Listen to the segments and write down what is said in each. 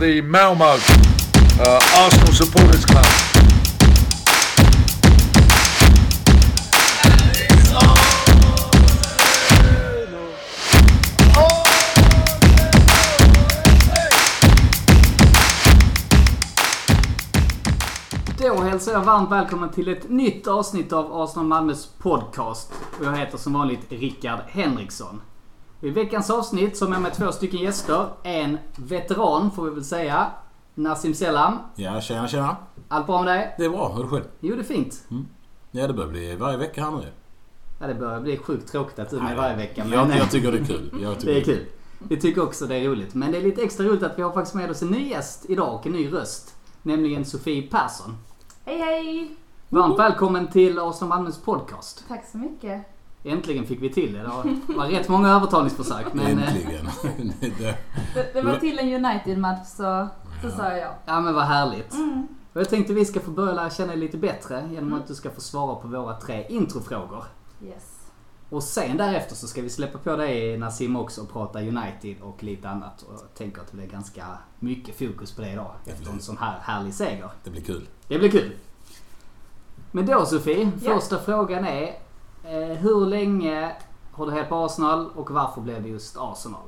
the Malmo uh, Arsenal Supporters Club. Då hälsar jag varmt välkommen till ett nytt avsnitt av Arsenal Malmös podcast. Och jag heter som vanligt Rickard Henriksson. I veckans avsnitt så har jag med två stycken gäster. En veteran får vi väl säga. Nassim Selam. Ja, tjena tjena. Allt bra med dig? Det är bra. Hur är det själv? Jo, det är fint. Ja, det börjar bli varje vecka här nu. Ja, det börjar bli sjukt tråkigt att du är med varje vecka. Men Jag, jag tycker det är kul. Det är kul. Vi tycker också det är roligt. Men det är lite extra roligt att vi har faktiskt med oss en ny gäst idag och en ny röst. Nämligen Sofie Persson. Hej hej! Varmt välkommen till Arsenal Malmös podcast. Tack så mycket. Äntligen fick vi till det. Det var- rätt många övertalningsförsök. Men, eh, Äntligen. det, Det, det var till en United-match så, så sa jag. Ja men vad härligt. Mm. Och jag tänkte vi ska få börja lära känna dig lite bättre genom att du ska få svara på våra tre introfrågor. Yes. Och sen därefter så ska vi släppa på dig Nassim också och prata United och lite annat. Och jag tänker att det blir ganska mycket fokus på det idag efter en sån här härlig seger. det blir kul. Det blir kul. Men då Sofie, Ja. första frågan är. Eh, hur länge har du hejat på Arsenal och varför blev det just Arsenal?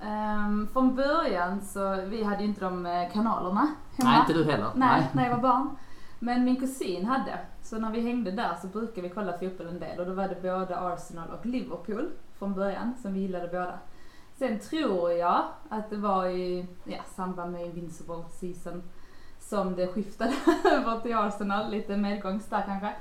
Ehm, från början så, vi hade ju inte de eh, kanalerna hemma. Nej, inte du heller. Nej, när jag var barn. Men min kusin hade. Så när vi hängde där så brukade vi kolla fotboll en del och då var det både Arsenal och Liverpool från början som vi gillade båda. Sen tror jag att det var i ja, samband med Invincible season som det skiftade över till Arsenal, lite medgångs där kanske.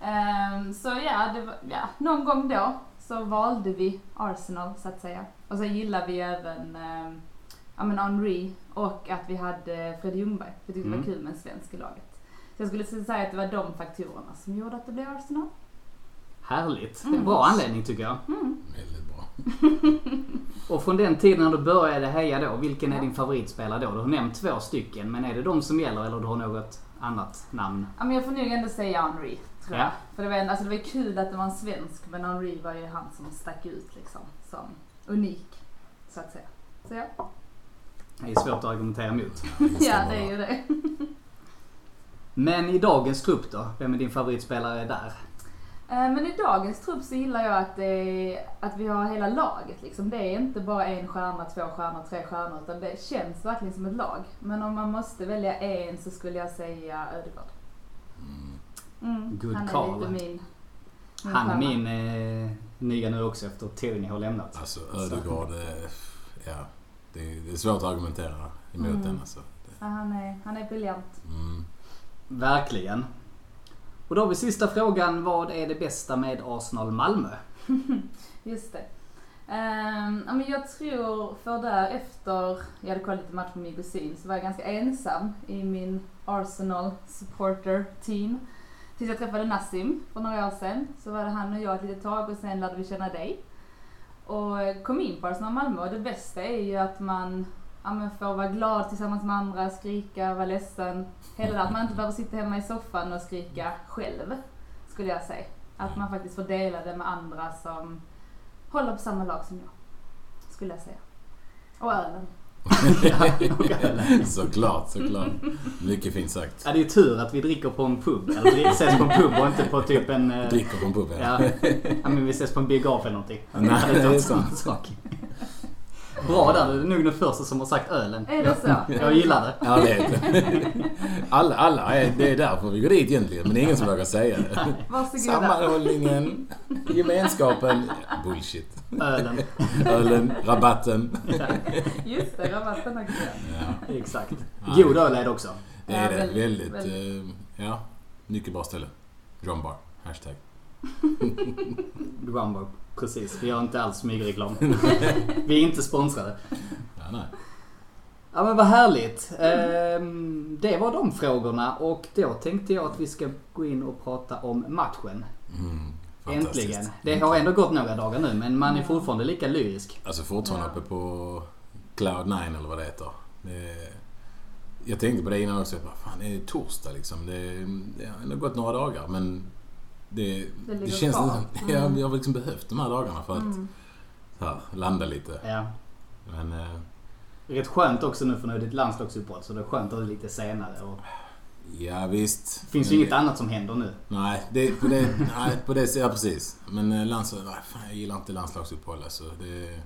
Ehm, så ja, det var, ja, någon gång då så valde vi Arsenal så att säga. Och så gillade vi även um, ja, men Henry och att vi hade Fred Ljungberg. För jag tyckte det var Mm. kul med en svensk i laget. Så jag skulle säga att det var de faktorerna som gjorde att det blev Arsenal. Härligt. Mm. bra anledning tycker jag. Mm. Väldigt bra. Och från den tiden när du började heja då, vilken är din favoritspelare då? Du har nämnt två stycken, men är det de som gäller eller du har något annat namn? Ja, men jag får nog ändå säga Henry, tror jag. Ja. För det var, en- alltså det var kul att det var en svensk, men Henry var ju han som stack ut liksom, som unik, så att säga. Så ja, Det är svårt att argumentera emot. ja det är ju det. Men i dagens trupp då? Vem är din favoritspelare där? Eh, Men i dagens trupp så gillar jag att, det är, att vi har hela laget. Liksom. Det är inte bara en stjärna, två stjärnor, tre stjärnor. Utan det känns verkligen som ett lag. Men om man måste välja en så skulle jag säga Ödegaard. Mm, Good han är call. lite min, min Han är min eh, nya nu också efter Tony har lämnat. Alltså Ödegaard, eh, ja. Det är, det är svårt att argumentera emot Mm. den alltså. Ja, han, är, han är briljant. Mm. Verkligen. Och då har vi sista frågan. Vad är det bästa med Arsenal Malmö? Just det. Men jag tror för där efter jag hade kollat lite match med min kusin så var jag ganska ensam i min Arsenal supporter team. Tills jag träffade Nassim för några år sedan. Så var det han och jag ett litet tag och sen lärde vi känna dig. Och kom in på Arsenal Malmö och det bästa är ju att man ja, men får vara glad tillsammans med andra, skrika, vara ledsen. Hela det, att man inte behöver sitta hemma i soffan och skrika själv, skulle jag säga. Att man faktiskt får dela det med andra som håller på samma lag som jag. Skulle jag säga. Och ölen. såklart, såklart. Mycket fint sagt. Ja, det är tur att vi dricker på en pub. Eller vi ses på en pub och inte på typ en... eh, Dricker på en pub Ja, ja men vi ses på en biograf eller någonting. Nej, det är sant. sak. Bra där, du är nog den första som har sagt ölen. Är det så? Jag gillar det. Ja, det är det. Alla, alla är, det är därför vi går dit egentligen, men det är ingen som vågar säga det. Varsågoda. Sammanhållningen, gemenskapen. Bullshit. Ölen. Ölen, rabatten. Just det, rabatten också. Ja, Exakt. God öl är det också. det är Ja, det. väldigt, eh, ja, mycket bra ställe. John Bar, hashtag. Rumble. Precis, vi gör inte alls smygreklam. vi är inte sponsrade. Ja, nej. Ja men vad härligt. Ehm, det var de frågorna och då tänkte jag att vi ska gå in och prata om matchen. Mm, fantastiskt. Äntligen. Det har ändå gått några dagar nu men man är fortfarande lika lyrisk. Alltså fortfarande Ja. uppe på Cloud 9 eller vad det heter. Det, jag tänkte på det innan också. Bara, fan, det är torsdag liksom. Det, det har ändå gått några dagar men det, Det det, känns kvar. som jag, Mm. jag har liksom behövt de här dagarna för att Mm. så här, landa lite. Ja. Men eh, rätt skönt också nu för nu är det ett landslagsuppehåll så det är skönt att det är lite senare. Och Ja, visst. det finns ju Men inget annat som händer nu. Nej, det, på det, nej, på det, ja precis. Men eh, landslag, nej, fan, jag gillar inte landslagsuppehåll alltså. Det,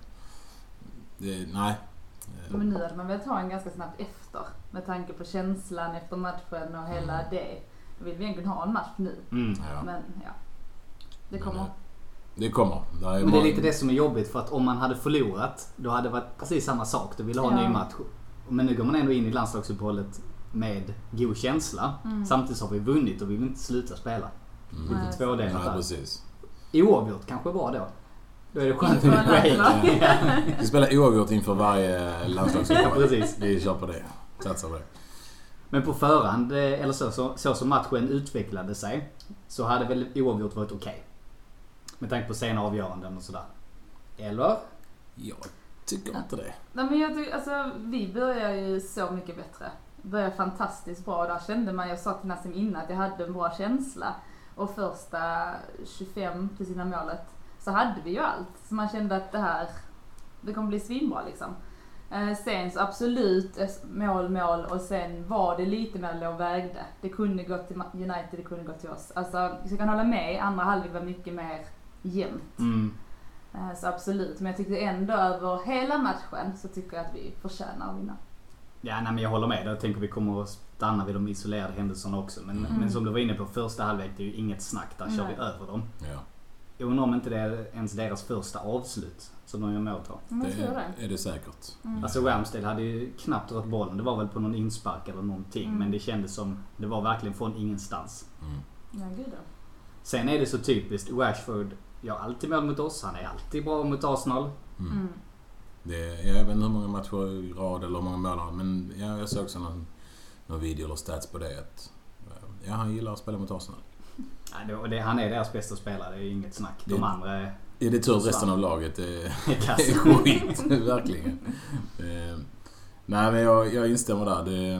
det, nej. Men nu hade man velat ha en ganska snabbt efter. Med tanke på känslan efter matchen och hela Mm. det. Vill vi egentligen ha en match nu. Mm. Ja. Men ja. Det Men, kommer. eh, Det kommer. Det är Men det är lite det som är jobbigt för att om man hade förlorat då hade det varit precis samma sak. Du vill ha en Ja. ny match. Men nu går man ändå in i landslagsuppehållet med god känsla. Mm. Samtidigt har vi vunnit och vi vill inte sluta spela. Mm. Nej. Lite tvådelat Ja, där. precis. Oavgjort kanske var då. Då är det skönt med break. Vi spelar oavgjort inför varje Ja, landslagsuppehåll. precis. Vi kör på det. Satsar på det. Men på förhand, eh, eller så, så, så som matchen utvecklade sig, så hade väl oavgjort varit okej. Med tanke på sena avgöranden och sådär. Eller? Jag tycker inte det. Nej men jag tycker, alltså vi börjar ju så mycket bättre. Börjar fantastiskt bra. Där kände man, jag sa till Nassim innan att jag hade en bra känsla. Och första 25 till sina målet så hade vi ju allt. Så man kände att det här, det kommer bli svinbra liksom. Eh, sen så absolut mål, mål och sen var det lite mer låg vägde. Det kunde gått till United, det kunde gått till oss. Alltså jag kan hålla med, andra halvlek var mycket mer jämnt. Mm. Eh, Så absolut, men jag tyckte ändå över hela matchen så tycker jag att vi förtjänar att vinna. Ja, nej, men jag håller med. Jag tänker vi kommer att stanna vid de isolerade händelserna också. Men, Mm. men som du var inne på, första halvlek, det är ju inget snack. Där kör vi Nej. över dem. Ja, Jag undrar om inte det är ens deras första avslut som de gör mål på. Jag det är det säkert. Mm. Alltså Ramsdale hade ju knappt rört bollen. Det var väl på någon inspark eller någonting. Mm. Men det kändes som, det var verkligen från ingenstans. Mm. Ja, gud ja. Sen är det så typiskt. Rashford gör alltid mål mot oss. Han är alltid bra mot Arsenal. Mm. Mm. Det, jag vet inte hur många matcher i rad eller hur många mål han men ja, jag såg också någon, någon video eller stats på det. Att, ja, han gillar att spela mot Arsenal. Ja, det, det, han är deras bästa spelare. Det är inget snack. De Det- andra är Är det tur att resten av laget är, är skit. Verkligen. Eh, nej, men jag, jag instämmer där. Det,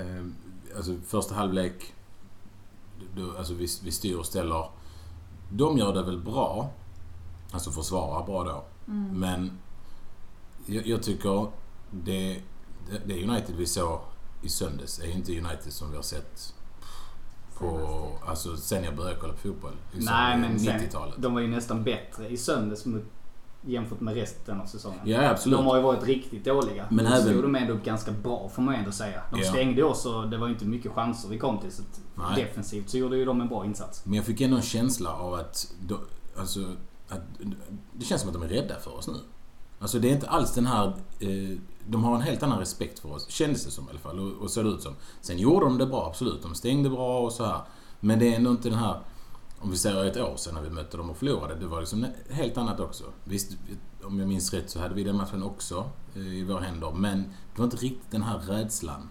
eh, alltså första halvlek, då, alltså vi, vi styr och ställer. De gör det väl bra. Alltså försvarar bra då. Mm. Men jag, jag tycker det, det, det United vi såg i söndags är inte United som vi har sett på, alltså sen jag började kolla på fotboll. Liksom Nej, men sen, 90-talet. de var ju nästan bättre i söndags mot, jämfört med resten av säsongen. Ja, absolut. De har ju varit riktigt dåliga. Men Men även- stod de ändå upp ganska bra får man ändå säga. De Ja. stängde oss och det var inte mycket chanser vi kom till. Så defensivt så gjorde ju de en bra insats. Men jag fick ändå en känsla av att, då, alltså, att det känns som att de är rädda för oss nu. Alltså det är inte alls den här... Eh, de har en helt annan respekt för oss, kändes det som i alla fall. Och, och såg det ut som. Sen gjorde de det bra, absolut. De stängde bra och så här. Men det är ändå inte den här... Om vi säger ett år sedan när vi mötte dem och förlorade. Det var liksom helt annat också. Visst, om jag minns rätt så hade vi den matchen också eh, i våra händer. Men det var inte riktigt den här rädslan.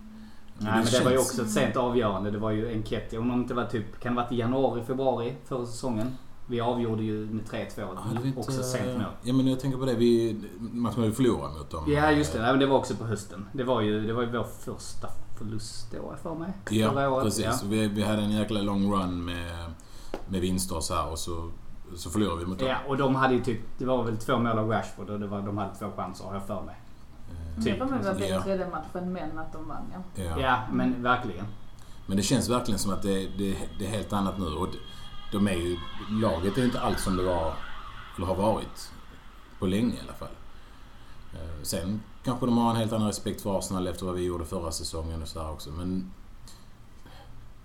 Nej, men det var ju också ett sent avgörande. Det var ju Enketti. Om det inte var typ, kan det varit i januari, februari förra säsongen? Vi avgjorde ju med 3-2. Hade vi inte- också sent mål. Ja men jag tänker på det. Vi, matchen vi förlorade mot dem. Ja just det, Nej, men det var också på hösten. Det var ju, det var ju vår första förlust då för mig. Ja, året. precis. Ja. Vi, vi hade en jäkla lång run med, med vinster och så här och så, så förlorade vi mot dem. Ja, och de hade ju typ, det var väl två mål av Rashford och det var, de hade två chanser har jag för mig. Eh, Typ. Mig var Ja. bättre i den matchen men att de vann ja. Ja. Ja, men verkligen. Men det känns verkligen som att det, det, det är helt annat nu. Och de, de är ju, laget är ju inte alls som det var, eller har varit, på länge i alla fall. Eh, Sen kanske de har en helt annan respekt för Arsenal efter vad vi gjorde förra säsongen och sådär också. Men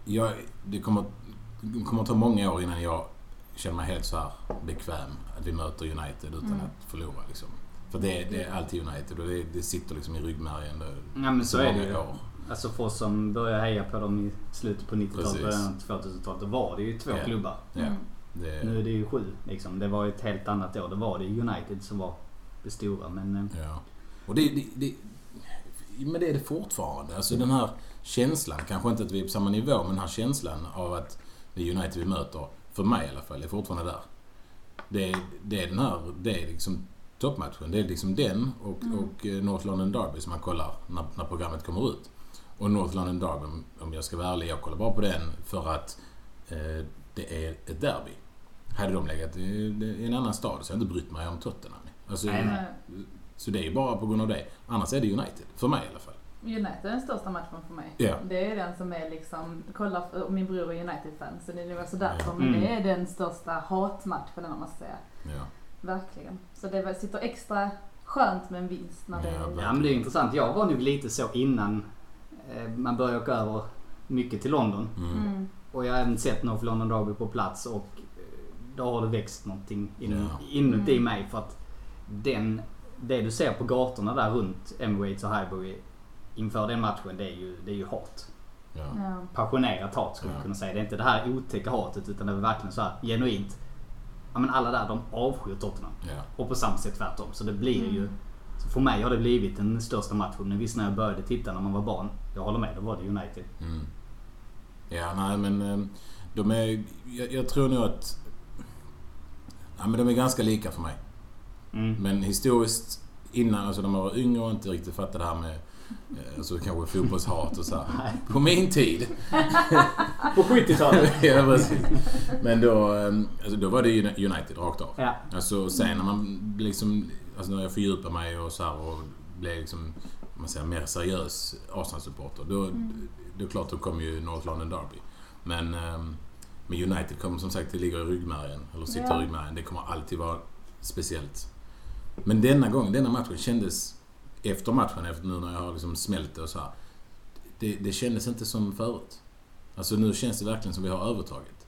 jag, det kommer, det kommer ta många år innan jag känner mig helt så här bekväm att vi möter United utan Mm. att förlora. Liksom. För det, det är alltid United och det, det sitter liksom i ryggmärgen. det- Ja men så är det ju. år. Alltså för oss som började heja på dem i slutet på 90-talet, Precis. början av 2000-talet. Då var det ju två Ja. klubbar. Ja, Mm. det, Nu är det ju sju liksom. Det var ju ett helt annat år. Då var det United som var det stora. Men eh, Ja. Och det, det, det, men det är det fortfarande. Alltså den här känslan, kanske inte att vi är på samma nivå, men den här känslan av att det är United vi möter, för mig i alla fall, är fortfarande där. Det, är- det är den här, det är liksom toppmatchen. Det är liksom den och, Mm. och eh, North London Derby som man kollar när, när programmet kommer ut. Och North London Derby, om- om jag ska vara ärlig, jag kollar bara på den för att eh, det är ett derby. Hade de legat i, i en annan stad så hade jag inte brytt mig om Tottenham. Alltså, Nej, nej. Nej. Så det är ju bara på grund av det. Annars är det United. För mig i alla fall. United är den största matchen för mig. Ja. Det är den som är liksom, kolla, min bror är United-fan så det är nog också därför. Men Mm. det är den största hatmatchen om man ska säga. Ja. Verkligen. Så det var- sitter extra skönt med en vinst när det är... Ja men det är intressant. Jag var nog lite så innan man började åka över mycket till London. Mm. Mm. Och jag har även sett North London Derby på plats och eh, då har det växt någonting in, Ja. inuti Mm. mig för att den, det du ser på gatorna där runt Emirates och Highbury inför den matchen det är ju, det är ju hat. Ja. Passionerat hat skulle jag kunna säga. Det är inte det här otäcka hatet utan det är verkligen så här genuint. Ja men alla där de avskyr Tottenham. Och på samma sätt tvärtom. Så det blir ju... Så för mig har det blivit den största matchen. Men visst när jag började titta när man var barn. Jag håller med, då var det United. Mm. Ja, nej men eh, de är... Jag, jag tror nog att... Ja, men de är ganska lika för mig. Mm. Men historiskt innan, alltså när man var yngre och inte riktigt fattade det här med eh, alltså kanske fotbollshat och så här. På min tid. På 70-talet. ja, precis. Men då, eh, alltså, då var det United rakt av. ja. Alltså sen när man liksom, alltså när jag fördjupar mig och så här och blev liksom, om man säger mer seriös Arsenal-supporter. Då, Mm. då klart då kom ju North London Derby. Men ehm, med United kommer som sagt, det ligger i ryggmärgen. Eller sitter Ja. i ryggmärgen. Det kommer alltid vara speciellt. Men denna gång, denna matchen kändes efter matchen, efter nu när jag har liksom smält det och så här. Det, det kändes inte som förut. Alltså nu känns det verkligen som vi har övertaget.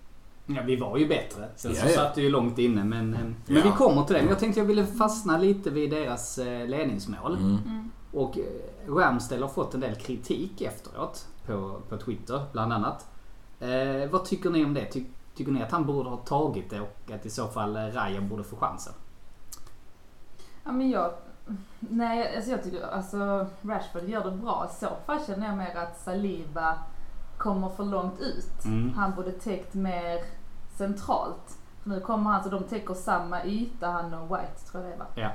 Ja, vi var ju bättre. Sen så Ja, ja. satt det ju långt inne. Men, eh, men Ja. vi kommer till det. Men jag tänkte jag ville fastna lite vid deras eh, ledningsmål. Mm. Mm. Och eh, Ramsdale har fått en del kritik efteråt. På, på Twitter bland annat. Eh, vad tycker ni om det? Ty, tycker ni att han borde ha tagit det och att i så fall Raja borde få chansen? Ja men jag... Nej, alltså jag tycker alltså Rashford gör det bra. I så fall känner jag mer att Saliba kommer för långt ut. Mm. Han borde täckt mer centralt. För nu kommer han, så de täcker samma yta han och White tror jag det var. Ja.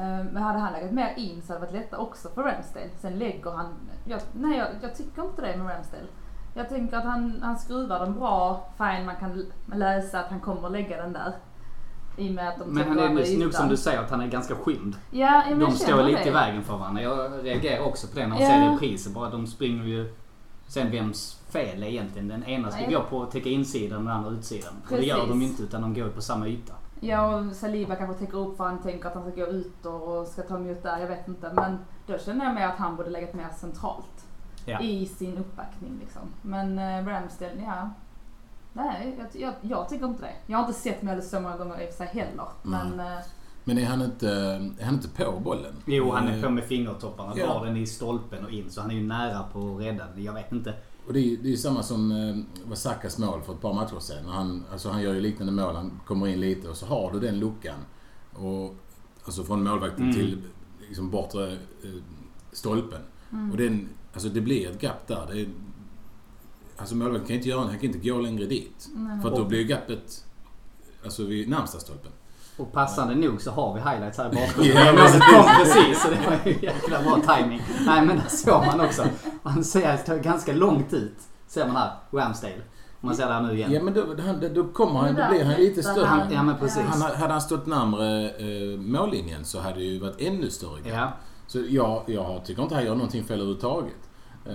Eh, Men hade han legat mer in så hade det varit lättare också för Ramsdale. Sen lägger han... Jag, nej, jag, jag tycker inte det med Ramsdale. Jag tänker att han, han skruvar den bra. Fine, man kan läsa att han kommer lägga den där. I och med att de Men han är nog som du säger att han är ganska skymd. Ja, De står lite det. i vägen för varandra. Jag reagerar också på det när man Ja. ser priset. Bara de springer ju... Sen vems fel är egentligen? Den ena ska Nej. gå på täcka insidan och den andra utsidan. Och det gör Precis. de inte utan de går på samma yta. Ja, och Saliba kanske täcker upp för han tänker att han ska gå ut och ska ta emot där. Jag vet inte. Men då känner jag mer att han borde legat mer centralt. Ja. I sin uppbackning liksom. Men eh, Ramsdale, ja. Nej, jag, jag, jag tycker inte det. Jag har inte sett målet så många gånger i och för sig heller. Men eh, Men är han inte, är han inte på bollen? Jo, han är Eh, på med fingertopparna. Ja. Drar den i stolpen och in. Så han är ju nära på att rädda den. Jag vet inte. Och det är det är samma som eh, var Sakas mål för ett par matcher sedan. Han, alltså han gör ju liknande mål. Han kommer in lite och så har du den luckan. Och, alltså från målvakten Mm. till liksom bortre eh, stolpen. mm. Och den, alltså det blir ett gap där. Det är, alltså målvakten kan inte göra Han kan inte gå längre dit. Nej, För att då blir ju gapet alltså vid närmsta stolpen. Och passande nog så har vi highlights här precis. det kom precis så det var ju jäkla bra timing. Nej men där såg man också. Man ser att det tar ganska långt ut. Ser man här, Ramsdale. Om man ser det här nu igen. Ja men då, han, då kommer han, då blir han lite större. Han- ja, men precis. Han, hade han stått närmre eh, mållinjen så hade det ju varit ännu större. Ja. Så jag, jag tycker inte han gör någonting fel överhuvudtaget. Eh,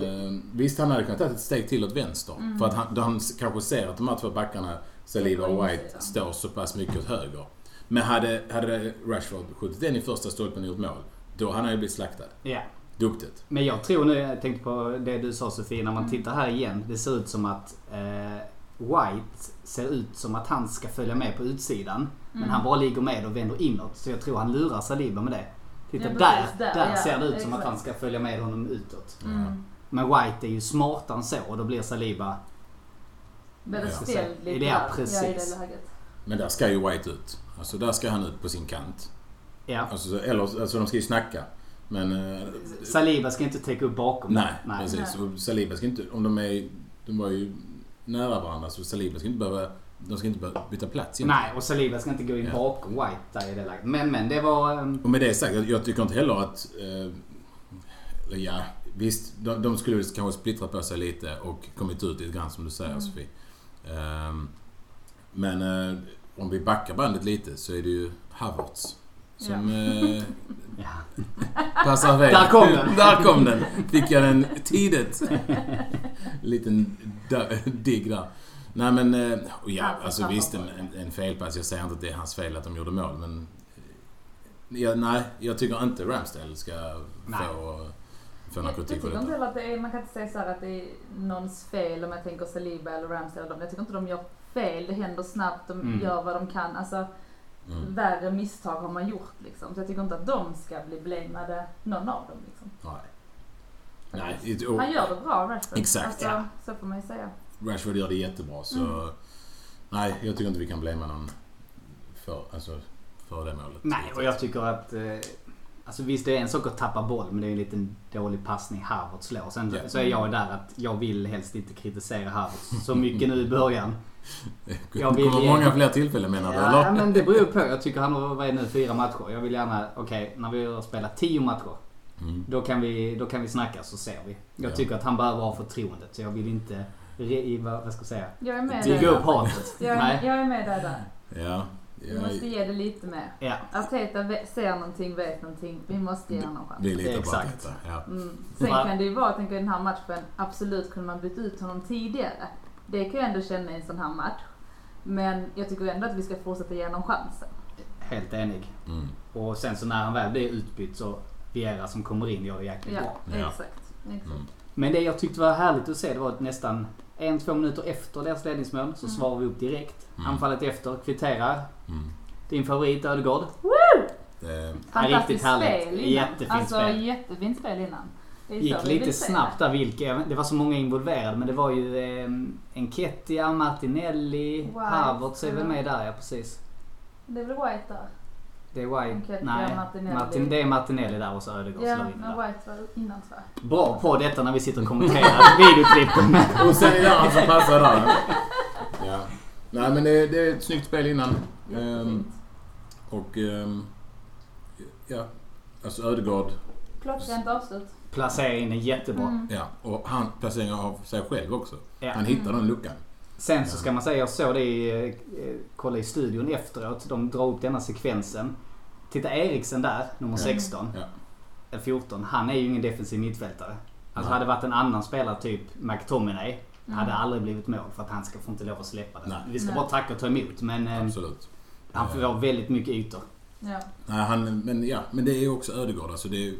visst, han hade kunnat ta ett steg till åt vänster. Mm. För att han, då han kanske ser att de här två backarna, Saliba och White, står så pass mycket åt höger. Men hade, hade Rashford skjutit den i första stolpen och gjort mål, då hade han ju blivit slaktad. ja. Duktigt. Men jag tror nu, jag tänkte på det du sa Sofie, när man Mm. tittar här igen. Det ser ut som att eh, White ser ut som att han ska följa med på utsidan. Men Mm. han bara ligger med och vänder inåt. Så jag tror han lurar Saliba med det. Titta Ja, där, där, där, ja, ser det ut som att han ska följa med honom utåt. Mm. Men White är ju smartare än så och då blir Saliba... Det Ja. ställd lite där, precis. Ja, i det läget. Men där ska ju White ut. Alltså där ska han ut på sin kant. Ja. Alltså, eller, alltså de ska ju snacka. Men... Eh, Saliba ska inte täcka upp bakom. nej, nej. precis. Och Saliba ska inte... Om de är... De var ju nära varandra så Saliba ska inte behöva... De ska inte behöva byta plats egentligen. Nej, och Saliba ska inte gå in Ja. bakom White där i det läget. Men, men det var... ehm, Och med det sagt, jag- jag tycker inte heller att... Eh, eller ja, visst. De, de skulle kanske splittra på sig lite och kommit ut lite grann som du säger Mm. Sofie. Ehm, men eh, om vi backar bandet lite så är det ju Havertz Som eh, Ja. passar väl. Där kom den. där kom den. Fick jag den tidigt. Liten digg där. Nej men, eh, och ja, Alltså, visst en, en, felpass. Jag säger inte att det är hans fel att de gjorde mål men... eh, Ja, nej, jag tycker inte Ramsdale ska Nej. få, någon Jag, jag för tycker inte att det är, man kan inte säga så här att det är någons fel om jag tänker Saliba eller Ramsey eller dem. Jag tycker inte de gör fel, det händer snabbt, de Mm. gör vad de kan. Alltså Mm. värre misstag har man gjort liksom. Så jag tycker inte att de ska bli blamade, någon av dem liksom. Nej. Nej, och Han gör det bra Rashford. Exakt, Alltså, ja. Så får man ju säga. Rashford gör det jättebra så... Mm. Nej, jag tycker inte vi kan blamea någon för, alltså, för det målet. Nej, och jag tycker att... Eh, alltså visst, det är en sak att tappa boll, men det är en liten dålig passning Harvard slår. Sen Ja. så är jag där att jag vill helst inte kritisera Harvard så mycket nu i början. Det Jag vill kommer många fler tillfällen menar du, Ja, eller? men det beror på. Jag tycker han har, det nu, fyra matcher. Jag vill gärna, okej, när vi har spelat tio matcher. Mm. Då kan vi, då kan vi snacka så ser vi. Jag Ja. tycker att han behöver ha förtroendet. Så jag vill inte, re, i, vad, vad ska jag säga, Jag är med bygga dig upp där. hatet. Jag är, Nej. jag är med dig där. Ja. Vi måste ge det lite mer. Ja, Arteta ser någonting, vet någonting. Vi måste ge honom chans. vi litar på Exakt. detta. Ja. Mm. Sen kan det ju vara, jag tänker i den här matchen, absolut kunde man byta ut honom tidigare. Det kan jag ändå känna i en sån här match. Men jag tycker ändå att vi ska fortsätta ge honom chansen. helt enig. Mm. Och sen så när han väl blir utbytt så Viera som kommer in gör det jäkligt Ja, bra. Ja. exakt. exakt. Mm. Men det jag tyckte var härligt att se det var att nästan en, två minuter efter deras ledningsmål så Mm. svarar vi upp direkt. Mm. Anfallet efter, kvitterar. Mm. Din favorit Ödegaard. Det, Fantastiskt riktigt härligt. spel innan. Jättefint alltså, spel. jättefint spel innan. Det Gick lite snabbt där vilka, det var så många involverade men det var ju eh, Enketia, Martinelli, White, Havertz är väl med där ja precis. det. Det är väl White där? Det är White, Enketia, nej. Martinelli. Martin, det är Martinelli där och så Ödegaard Ja, slår in men där. White var innan tror jag. Bra på detta när vi sitter och kommenterar videoklippen. och sen är det han som passar där. Ja. Nej men det, det är ett snyggt spel innan. Ehm, och... ehm, ja. Alltså Ödegaard. Klockrent avslut. Placeringen är jättebra. Mm. Ja. Och han placerar av sig själv också. Ja. Han hittar den luckan. Sen så ska man säga, jag såg det i, eh, kolla i studion efteråt. De drar upp denna sekvensen. Titta Eriksen där, nummer Ja. 16. Ja. Eller 14. Han är ju ingen defensiv mittfältare. Alltså hade det varit en annan spelare, typ McTominay. Mm. Hade aldrig blivit mål för att han ska få inte lov att släppa det. Nej. Vi ska Nej. bara tacka och ta emot men eh, Absolut. han får väldigt mycket ytor. Ja. Nej, han, men, ja, men det är ju också Ödegaard. Alltså det är,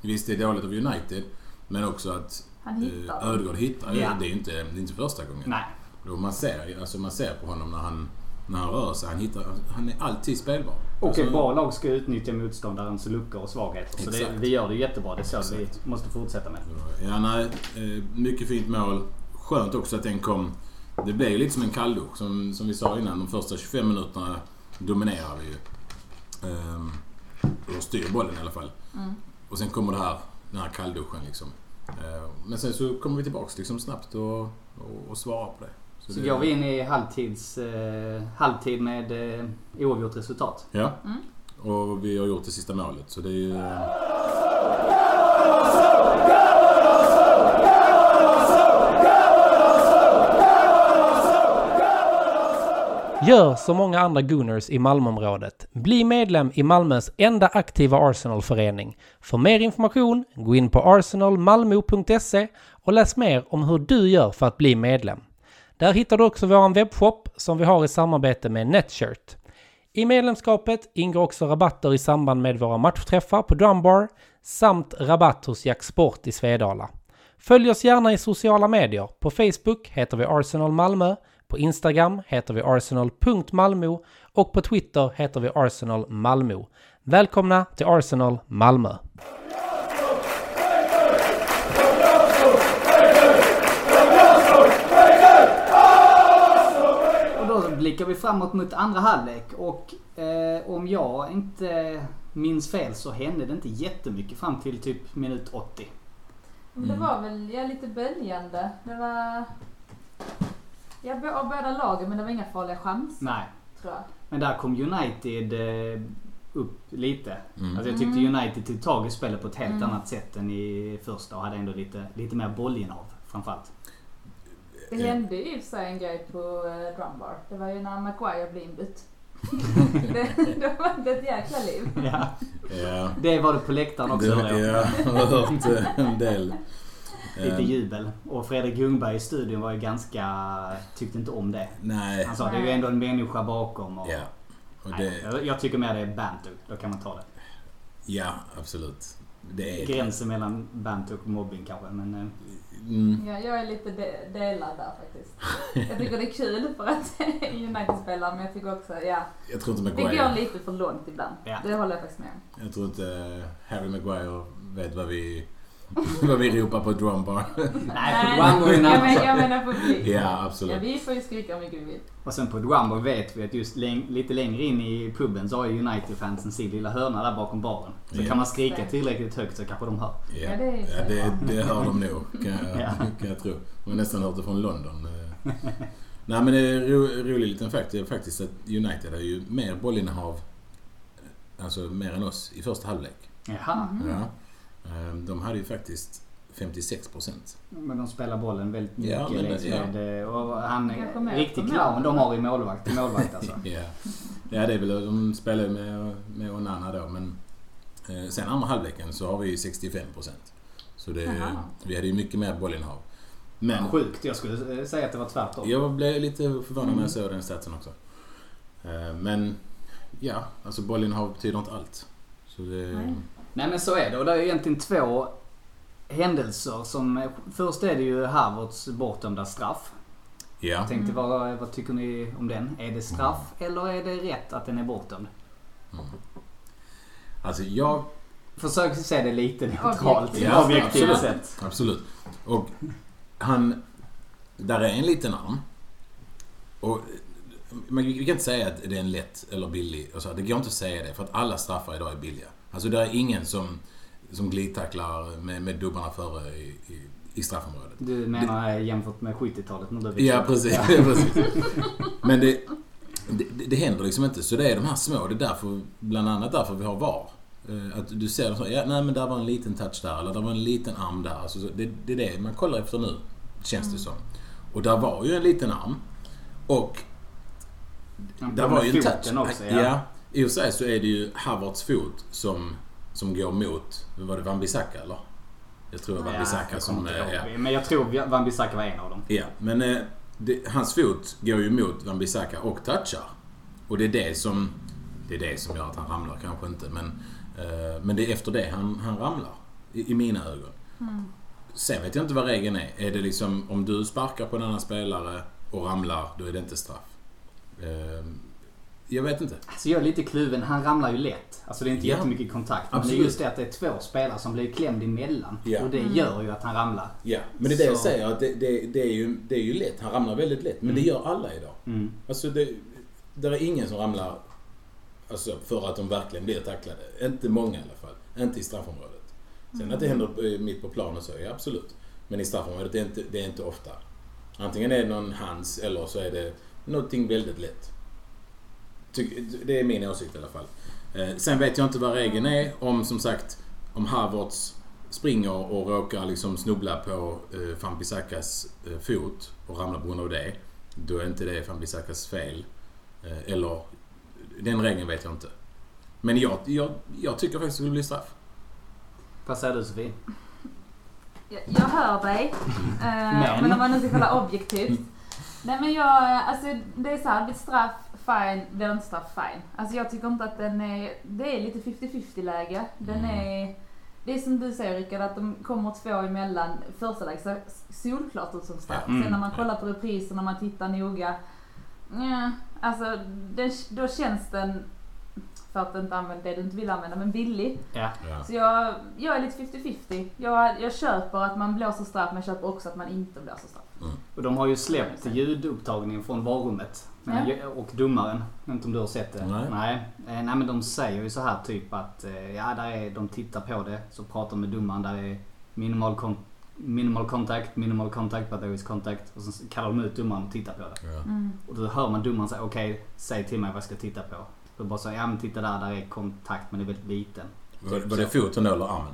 visst, det är dåligt av United. Men också att Han hittar. eh, Ödegaard hittar. Ja. Det är inte, det är inte första gången. Nej. Då man, ser, alltså man ser på honom när han, när han rör sig. Han, hittar, han är alltid spelbar. Och Alltså, ett bra lag ska utnyttja motståndarens luckor och svagheter. Så det, vi gör det jättebra. Det är så vi måste fortsätta med. Ja, nej. Eh, mycket fint mål. Skönt också att den kom. Det blev ju lite som en kalldusch. Som, som vi sa innan. De första 25 minuterna dominerar vi ju. Ehm, och styr bollen i alla fall. Mm. Och sen kommer det här, den här kallduschen liksom. Eh, men sen så kommer vi tillbaks liksom snabbt och, och, och svarar på det. Så det- går vi in i halvtids, eh, halvtid med eh, oavgjort resultat. Ja. Mm. Och vi har gjort det sista målet så det är ju... Gör som många andra Gooners i Malmöområdet. Bli medlem i Malmös enda aktiva Arsenal-förening. För mer information, gå in på arsenalmalmo.se och läs mer om hur du gör för att bli medlem. Där hittar du också vår webbshop som vi har i samarbete med Netshirt. I medlemskapet ingår också rabatter i samband med våra matchträffar på Drumbar samt rabatt hos Jack Sport i Svedala. Följ oss gärna i sociala medier. På Facebook heter vi Arsenal Malmö, på Instagram heter vi arsenal.malmo och på Twitter heter vi Arsenal Malmö. Välkomna till Arsenal Malmö! Och då blickar vi framåt mot andra halvlek och eh, om jag inte minns fel så hände det inte jättemycket fram till typ minut 80. Men det Mm. var väl ja, lite böljande. Det var... Ja, av båda lagen men det var inga farliga chanser Nej. tror jag. Men där kom United eh, upp lite. Mm. Alltså jag tyckte Mm. United tog tag i spelet på ett helt Mm. annat sätt än i första och hade ändå lite, lite mer bollinnehav framförallt. Det Ja. hände ju sig en grej på eh, Drumbar. Det var ju när Maguire blev inbytt. det, det var ett jäkla liv. Ja. Ja. Det var det på läktaren också Det, hörde jag. har hört eh, en del. Lite Eh, jubel. Och Fredrik Ljungberg i studion var ju ganska... Tyckte inte om det. Nej. Han sa det är ju ändå en människa bakom. Och, Ja. Och nej, det, jag, jag tycker mer det är banter. Då kan man ta det. ja, absolut. Det är Gränsen mellan banter och mobbing kanske. Men eh, Mm, Ja, jag är lite de- delad där faktiskt. Jag tycker det är kul för att United-spelare, men jag tycker också, ja. jag tror inte Det går Maguire... lite för långt ibland. Ja. Det håller jag faktiskt med om. Jag tror inte Harry Maguire vet vad vi, vad vi ropar på drumbar. nej, på Drumbo är jag, men, jag menar publik. ja, Ja, absolut. vi får ju skrika hur mycket vi vill. Och sen på Drumbo vet vi att just läng- lite längre in i puben så har ju United-fansen sin lilla hörna där bakom baren. Så Ja. kan man skrika tillräckligt högt så kanske de hör. Ja, Ja, det är- ja, det, det hör de nog kan jag, Ja. kan jag tro. Man har nästan hört det från London. eh. Nej men det är ro, rolig liten fakt. Det är faktiskt att United har ju mer bollinnehav, alltså mer än oss, i första halvlek. Jaha. Mhm. Ja. Eh, De hade ju faktiskt 56 procent. Men de spelar bollen väldigt mycket Ja, men det- längs ja. med. eh, Och han är riktig clown de har i målvakt. Målvakt alltså. Ja. ja, det är väl, de spelar ju med, med Onana då men eh, sen andra halvleken så har vi ju 65 procent. Så det, vi hade ju mycket mer bollinnehav. Men Sjukt. Jag skulle eh, säga att det var tvärtom. jag blev lite förvånad Mm. när jag såg den statsen också. Eh, Men ja, alltså bollinnehav betyder inte allt. Så det, Nej. Nej men så är det. Och det är egentligen två händelser som... Först är det ju Harvards bortdömda straff. ja. Jag tänkte Mm. vad, vad tycker ni om den? Är det straff eller är det rätt att den är bortdömd? Mm. Alltså jag Försök se det lite neutralt. Objektivt. Ja, absolut. sett. Absolut. Och han... Där är en liten arm. Och men vi kan inte säga att det är en lätt eller billig. Alltså, det går inte att säga det för att alla straffar idag är billiga. Alltså det är ingen som, som glidtacklar med, med dubbarna före i, i, i straffområdet. Du menar jämfört med 70-talet när du Ja, precis. Ja. precis. Men det, det, det händer liksom inte. Så det är de här små. Det är därför, bland annat därför vi har VAR. Eh, Att du ser så, ja, nej men där var en liten touch där, eller där var en liten arm där. Alltså, så det, det är det man kollar efter nu, känns det som. Och där var ju en liten arm. Och där var ju en touch. också, ja. ja. I och för sig så är det ju Havertz fot som, som går mot, var det Wan-Bissaka eller? Jag tror det var Wan-Bissaka som... eh, ja. Men jag tror Wan-Bissaka var en av dem. Ja, men eh, det, hans fot går ju mot Wan-Bissaka och touchar. Och det är det som, det är det som gör att han ramlar, kanske inte. Men, eh, men det är efter det han, han ramlar. I, I mina ögon. Mm. Sen vet jag inte vad regeln är. Är det liksom om du sparkar på en annan spelare och ramlar, då är det inte straff. Eh, jag vet inte. Så jag är lite kluven. Han ramlar ju lätt. Alltså det är inte Ja. jättemycket kontakt. Men det är Absolut. just det att det är två spelare som blir klämd emellan. Ja. Och det Mm. gör ju att han ramlar. Ja, men det är det jag säger. Att det, det, det, är ju, det är ju lätt. Han ramlar väldigt lätt. Men Mm. det gör alla idag. Mm. Alltså det, det är ingen som ramlar alltså, för att de verkligen blir tacklade. Inte många i alla fall. Inte i straffområdet. Sen att det händer mitt på planen så, ja absolut. Men i straffområdet det är inte, det är inte ofta. Antingen är det någon hands eller så är det någonting väldigt lätt. Det är min åsikt i alla fall. Eh, sen vet jag inte vad regeln är om som sagt om Harvards springer och råkar liksom snubbla på eh, Fampisakas eh, fot och ramlar på grund av det. Då är inte det Fampisakas fel. Eh, eller den regeln vet jag inte. Men jag, jag, jag tycker faktiskt det skulle bli straff. Vad säger du Sofie? Jag, jag hör dig. Eh, men. om man nu ska kolla objektivt. Nej men jag, alltså det är så här, blir straff fine, straff fine. Alltså jag tycker inte att den är, det är lite 50-50 läge. Den Mm. är, det är som du säger Rickard, att de kommer två emellan. Första läget ser solklart ut som straff. Mm. Sen när man kollar på reprisen, när man tittar noga. Ja, alltså den, då känns den, för att inte använda det du inte vill använda, men billig. Ja. Ja. Så jag, jag är lite 50-50. Jag, jag köper att man blåser straff men jag köper också att man inte blåser straff. Och de har ju släppt ljudupptagningen från varummet. Men, Ja. Och domaren. Inte om du har sett det? Nej. Nej. Eh, nej men de säger ju så här typ att eh, ja, där är, de tittar på det. Så pratar de med domaren. Där är minimal, kon- minimal contact, minimal contact, but there is contact. Och så kallar de ut domaren och tittar på det. Ja. Mm. Och då hör man domaren säga okej, säg till mig vad jag ska titta på. Då bara säger ja men titta där, där är kontakt men det är väldigt liten. Var, var det foten eller armen?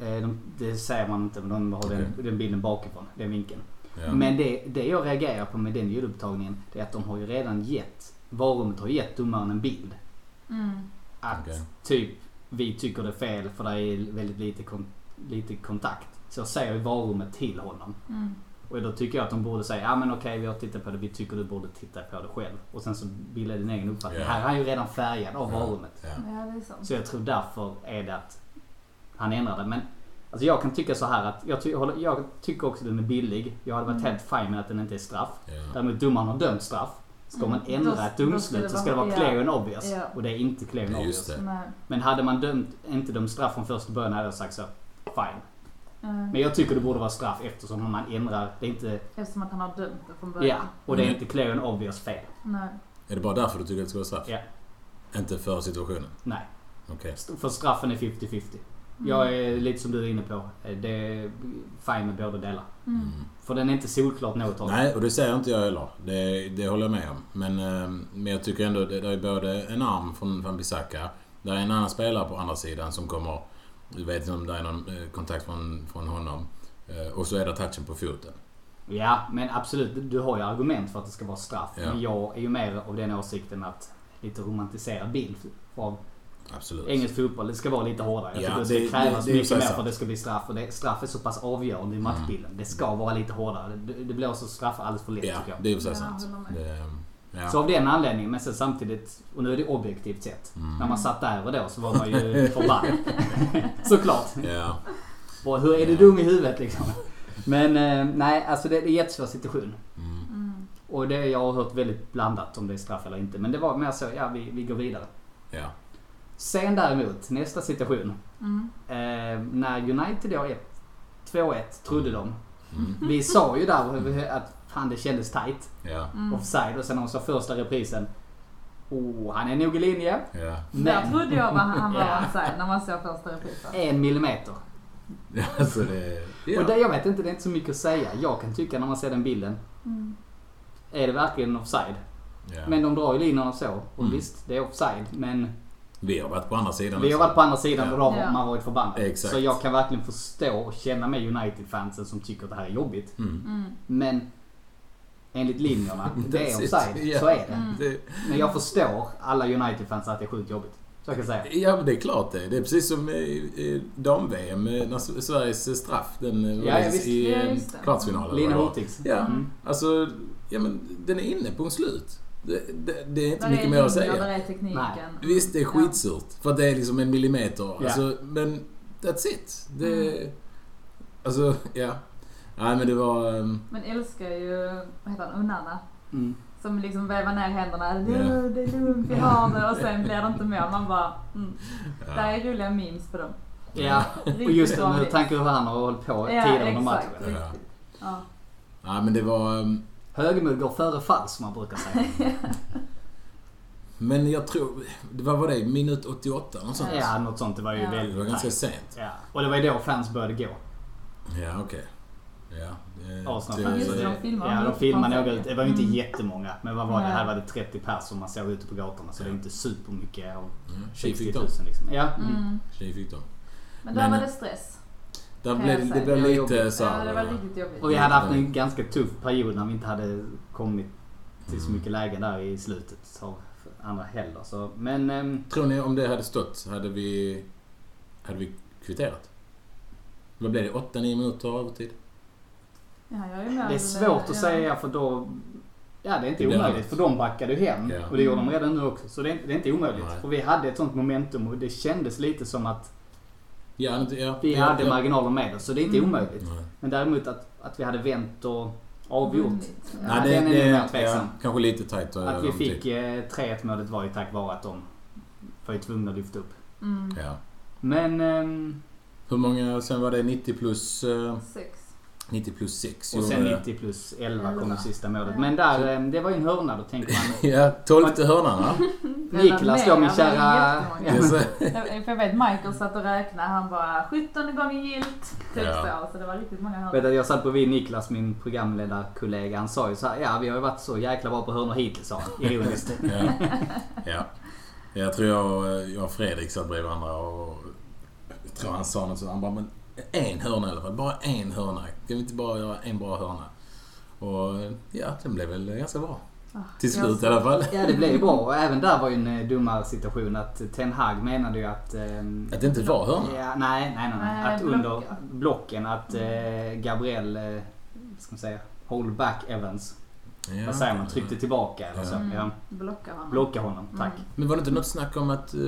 Eh, de, det säger man inte men de har den, den bilden bakifrån, den vinkeln. Ja. Men det, det jag reagerar på med den ljudupptagningen det är att de har ju redan gett varummet har gett domaren en bild. Mm. Att Okej. typ vi tycker det är fel för det är väldigt lite, kon- lite kontakt. Så säger ju varummet till honom. Mm. Och då tycker jag att de borde säga ja men okej vi har tittat på det, vi tycker du borde titta på det själv. Och sen så bilda din egen uppfattning. Ja. Här är han ju redan färgad av varummet. Ja, det är sant. Så jag tror därför är det att han ändrade. Men alltså jag kan tycka så här att jag, ty- jag tycker också den är billig. Jag hade varit Mm. helt fine med att den inte är straff. Ja. Däremot domaren har dömt straff. Ska man Mm. ändra Då- ett domslut så ska det vara- ja. clear and obvious. Ja. Och det är inte clear and Ja, obvious. Men hade man dömt, inte dömt straff från första början hade jag sagt så. Fine. Mm. Men jag tycker det borde vara straff eftersom man ändrar. Det är inte... Eftersom att han har dömt det från Ja. början. Och det är Mm. inte clear and obvious fel. Nej. Är det bara därför du tycker att det ska vara straff? Ja. Inte för situationen? Nej. Okej. St- För straffen är 50-50. Jag är lite som du är inne på. Eh, Det är fine med båda delar. Mm. Mm. För den är inte solklart något håll. Nej, och det säger inte jag heller. Det, det håller jag med om. Men, eh, men jag tycker ändå det, det är både en arm från Van Bissaka. Det är en annan spelare på andra sidan som kommer... Du vet inte om det är någon eh, kontakt från, från honom. Eh, Och så är det touchen på foten. Ja, men absolut. Du har ju argument för att det ska vara straff. Ja. Men jag är ju mer av den åsikten att lite romantiserad bild av Absolut. engelsk fotboll. Det ska vara lite hårdare. Jag Ja, tycker det ska det- krävas det- det mycket mer för att det ska bli straff. Och det, straff är så pass avgörande i matchbilden. Det ska vara lite hårdare. Det, det blir också straff alldeles för lätt Ja, tycker jag. det är Ja, sant. ja. Så av den anledningen, men sen samtidigt, och nu är det objektivt sett. Mm. När man satt där och då så var man ju förbannad. Såklart. Ja. Och hur är du dum i huvudet liksom? Men eh, nej, alltså det, det är en jättesvår situation. Mm. Mm. Och det jag har hört väldigt blandat om det är straff eller inte. Men det var mer så, ja vi, vi går vidare. Ja. Sen däremot, nästa situation. Mm. Eh, när United då 1 2-1 trodde de. Mm. Vi sa ju där att fan det kändes tight. Ja. Mm. Offside och sen när de sa första reprisen. Oh, han är nog i linje. Ja. Där Men trodde jag var han var Ja. onside när man såg första reprisen. en millimeter. Alltså det... Ja. Och det, jag vet inte, det är inte så mycket att säga. Jag kan tycka när man ser den bilden. Mm. Är det verkligen offside? ja. Men de drar ju linjerna så. Och Mm. visst, det är offside. Men Vi har varit på andra sidan vi har också. varit på andra sidan Ja. och då har Ja. man varit förbannad. Exakt. Så jag kan verkligen förstå och känna med United-fansen som tycker att det här är jobbigt. Mm. Mm. Men enligt linjerna, det är offside. Ja. Så är det. Mm. Men jag förstår alla United-fans att det är sjukt jobbigt. Så jag kan säga. ja, men det är klart det. Det är precis som dam-VM, eh, när Sveriges straff, den eh, Ja, ja, visst. i Ja, eh, kvartsfinalen. Lina. Hurtigs. Ja, Mm. alltså, ja men den är inne på en slut. Det, det, det är inte Där mycket är mer att säga. Där är tekniken. Nej. Visst, det är skitsurt. För att det är liksom en millimeter. Ja. Alltså, men that's it. Det... Mm. Alltså, ja. Nej men det var... ehm, Men älskar ju, vad heter han, Unana. Mm. Som liksom vevar ner händerna. Du, Ja. det är lugnt, vi har det. Och sen blir det inte mål. Man bara, mm. ja. Det är roliga memes på dem. Ja, och just det med tanke hur han har hållit på Ja, tidigare under matchen. exakt. Ja. Ja. Nej men det var... ehm, Högermod går före fall som man brukar säga. Men jag tror... Det var vad det Minut 88 något sånt? Ja, något sånt. Det var ju Ja. Det väldigt var ganska sent. Ja. Och det var ju då fans började gå. Ja, okej. Ja. det- Arsenal det- fans. Just Så det, det- de filmade Ja, de filmade några. Det var ju inte Mm. jättemånga. Men vad var det? Här var det 30 pers som man såg ute på gatorna. Så det är inte supermycket av Mm, Tjej 60 fick 000 de. liksom. Ja. Mm. Tjej fick de. Men där Men- var det stress. Blev, det blev Det var lite jobbigt. så Ja, det var riktigt jobbigt. Och vi hade haft en ganska tuff period när vi inte hade kommit till så Mm. mycket lägen där i slutet av andra heller. Så, men ehm, Tror ni om det hade stått, hade vi... Hade vi kvitterat? Vad blev det? 8-9 minuter övertid? Ja, jag är med. det är svårt att Ja. säga för då... Ja, det är inte Det omöjligt. För de backade ju hem. Ja. Och det gjorde de Mm. redan nu också. Så det är, det är inte omöjligt. Nej. För vi hade ett sånt momentum och det kändes lite som att Ja, inte, ja. vi ja, hade ja. marginaler med oss. Så det är inte Mm. omöjligt. Nej. Men däremot att, att vi hade vänt och avgjort. Vunnit. Ja, Nej, det, den är det, mer ja, tveksam. kanske lite tajt att vi fick eh, 3-1 målet var ju tack vare att de var ju tvungna att lyfta upp. Mm. Ja. Men... ehm, Hur många, sen var det 90 plus... eh, Sex. 90 plus 6. och sen 90 plus 11 kom det sista målet. Men där, ehm, det var ju en hörna. Då tänker man... Ja, 12 hörnan va? Niklas då min kära... Jag- För jag vet Michael satt och räknade. Han bara 17 gånger gilt. Typ Ja. så. Så det var riktigt många Vet hörnor. att jag satt bredvid Niklas, min programledarkollega. Han sa ju så här, ja vi har ju varit så jäkla bra på hörnor hittills sa han. Ironiskt. Ja. ja. Jag tror jag, jag och Fredrik satt bredvid varandra och jag tror han sa något sånt. Han bara, men en hörna i alla fall. Bara en hörna. Kan vi inte bara göra en bra hörna? Och ja, den blev väl ganska bra. Till Jag slut i ser- alla fall. Ja, det blev ju bra. Och även där var ju en eh, dummare situation att Ten Hag menade ju att... ehm, Att det inte var hörna. Ja, nej, nej, nej. nej. Att under ja. blocken att eh, Gabriel, eh, ska man säga, hold back Evans. Ja. Vad säger man? Tryckte tillbaka eller så. Mm. Ja. Blocka honom. Blocka honom, tack. Mm. Men var det inte något snack om att eh,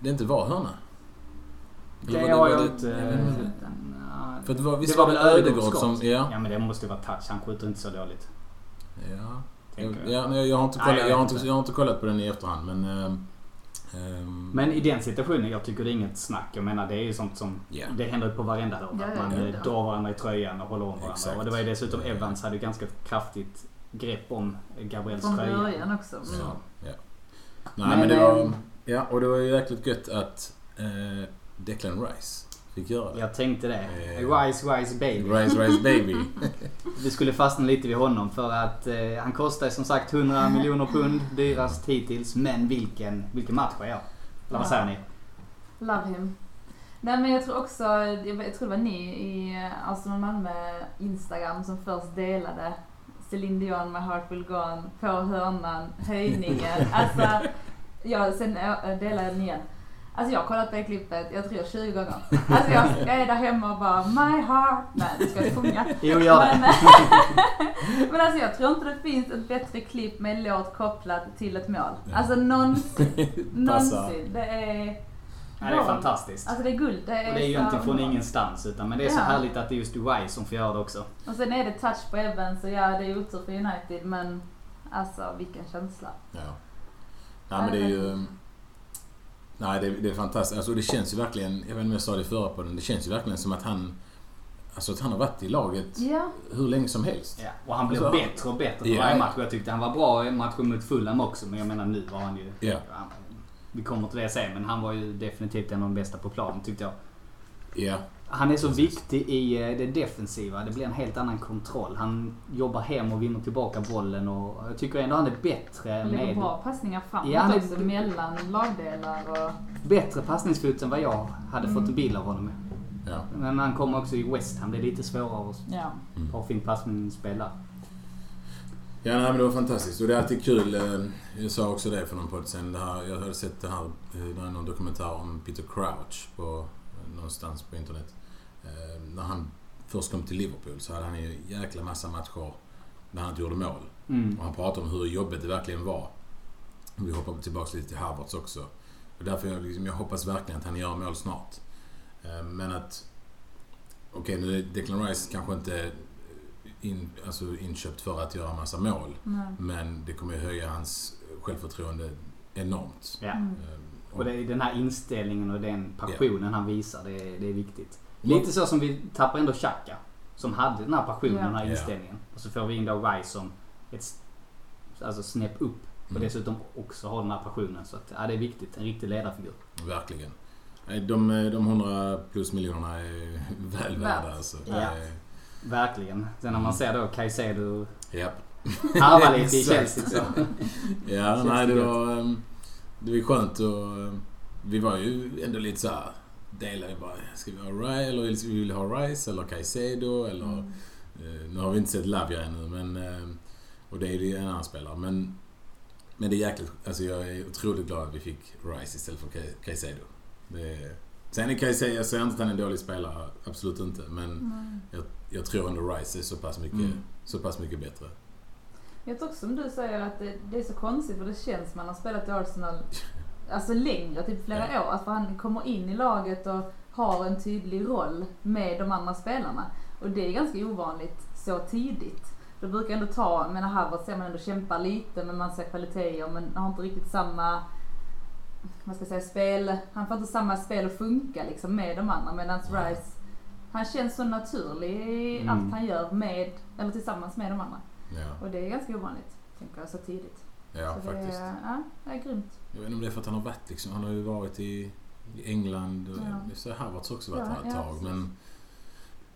det inte var hörna? Det var har jag inte... jag. För det var, visst Det var var väl det Ödegård som... Ja. Ja men det måste ju vara touch. Han skjuter inte så dåligt. Ja. Jag, Tänker jag. ja, nej, jag, har inte kollat, jag jag, har vet inte, inte. jag har inte kollat på den i efterhand men... ehm, Men i den situationen, jag tycker det är inget snack. Jag menar det är ju sånt som... Ja. Det händer ju på varenda hörn. Ja, att man eh, drar varandra i tröjan och håller om varandra. Exakt. Och det var ju dessutom Evans hade ganska kraftigt grepp om Gabriels Från tröja. början också. Mm. Ja, ja. Nej Men, men, det var... ehm, Ja, och det var ju jäkligt gött att eh, Declan Rice fick göra det. Jag tänkte det. Eh, Wise, wise baby. Rice, Rice baby. Vi skulle fastna lite vid honom för att eh, han kostar som sagt 100 miljoner pund. Dyrast hittills. Men vilken, vilken match är jag? Eller vad Ja. säger ni? Love him. Nej men jag tror också, jag, tror det var ni i eh, Arsenal Malmö Instagram som först delade Celine Dion My Heart Will Go On på hörnan, höjningen. Alltså, jag, sen eh, delade jag den igen. Alltså jag har kollat på det klippet, jag tror 20 gånger. Alltså jag är där hemma och bara My heart. Nej, du ska jag sjunga. Jo, gör Men, det. men alltså jag tror inte det finns ett bättre klipp med en låt kopplad till ett mål. Ja. Alltså någonsin. Någonsin. Det är... Ja, det är fantastiskt. Alltså det är guld. Det är, Och det är ju så inte från ingenstans. Utan, men det är så Ja. härligt att det är just Wise som får göra det också. Och sen är det touch på Evans och ja, det är otur för United men alltså vilken känsla. Ja. Nej men det är ju... Nej det, det är fantastiskt. Alltså det känns ju verkligen, jag vet inte om jag sa det förra på den, det känns ju verkligen som att han... Alltså att han har varit i laget Ja, hur länge som helst. Ja. Och han blir Alltså, bättre och bättre för Ja. varje match. Jag tyckte han var bra i matchen mot Fulham också. Men jag menar nu var han ju... Ja. han- Vi kommer till det sen. Men han var ju definitivt en av de bästa på planen tyckte jag. Ja. Han är så Precis. viktig i eh, det defensiva. Det blir en helt annan kontroll. Han jobbar hem och vinner tillbaka bollen och jag tycker ändå han är bättre han med... bra passningar framåt Ja, han är- också mellan lagdelar och... Bättre passningsfot än vad jag hade fått Mm. en bild av honom. Ja. Men han kommer också i West Ham. Det är lite svårare att Ja. Mm. ha fint passningsspel där. Ja, nej, men det var fantastiskt. Och det är alltid kul. eh, Jag sa också det för någon podd sen. Det här, jag hade sett det här, eh, det är någon dokumentär om Peter Crouch på, någonstans på internet. Eh, När han först kom till Liverpool så hade han ju en jäkla massa matcher där han inte gjorde mål. Mm. Och han pratade om hur jobbigt det verkligen var. Vi hoppar tillbaka lite till Harvards också. Och därför jag, liksom, jag hoppas verkligen att han gör mål snart. Eh, Men att... Okej, nu är Declan Rice kanske inte in, alltså inköpt för att göra massa mål. Nej. Men det kommer ju höja hans självförtroende enormt. Ja. Mm. Eh, Och det är den här inställningen och den passionen han visar. Det är, det är viktigt. Lite så som vi tappar ändå Xhaka. Som hade den här passionen, Ja. den här inställningen. Och så får vi in då Rice som ett alltså snäpp upp. Och Mm. dessutom också har den här passionen. Så att, ja, det är viktigt. En riktig ledarfigur. Verkligen. Nej, De, de 100 plus miljonerna är väl värda alltså. Ja. Är- Verkligen. Sen när man ser då Caicedo Japp. harva lite i. Chelsea så. Ja, nej det var... ehm, Det var skönt och... ehm, Vi var ju ändå lite så här delade bara. Ska vi ha Rice eller vi ha Rice eller Caicedo eller... Mm. eh, Nu har vi inte sett Lavia ännu men... ehm, Och det är ju en annan spelare men... Men det är jäkligt... Alltså jag är otroligt glad att vi fick Rice istället för Cai- Caicedo. Det sen är Caicedo, jag säger inte att han är en dålig spelare. Absolut inte. Men Mm. jag, jag tror ändå Rice är så pass mycket, Mm. så pass mycket bättre. Jag tror också som du säger att det, det är så konstigt för det känns man har spelat i Arsenal alltså längre, typ flera Ja. år. Att han kommer in i laget och har en tydlig roll med de andra spelarna. Och det är ganska ovanligt så tidigt. Det brukar ändå ta, menar Havertz ser man ändå kämpar lite men man ser kvaliteter men har inte riktigt samma vad ska jag säga, spel, han får inte samma spel att funka liksom med de andra medan Rice, han känns så naturlig i Mm. allt han gör med, eller tillsammans med de andra. Ja, Och det är ganska ovanligt, tänker jag, så tidigt. Ja så faktiskt. Det ja, det är grymt. Jag vet inte om det är för att han har varit liksom, han har ju varit i, i England och Ja. så har Havertz också varit Ja, här ett ja, tag men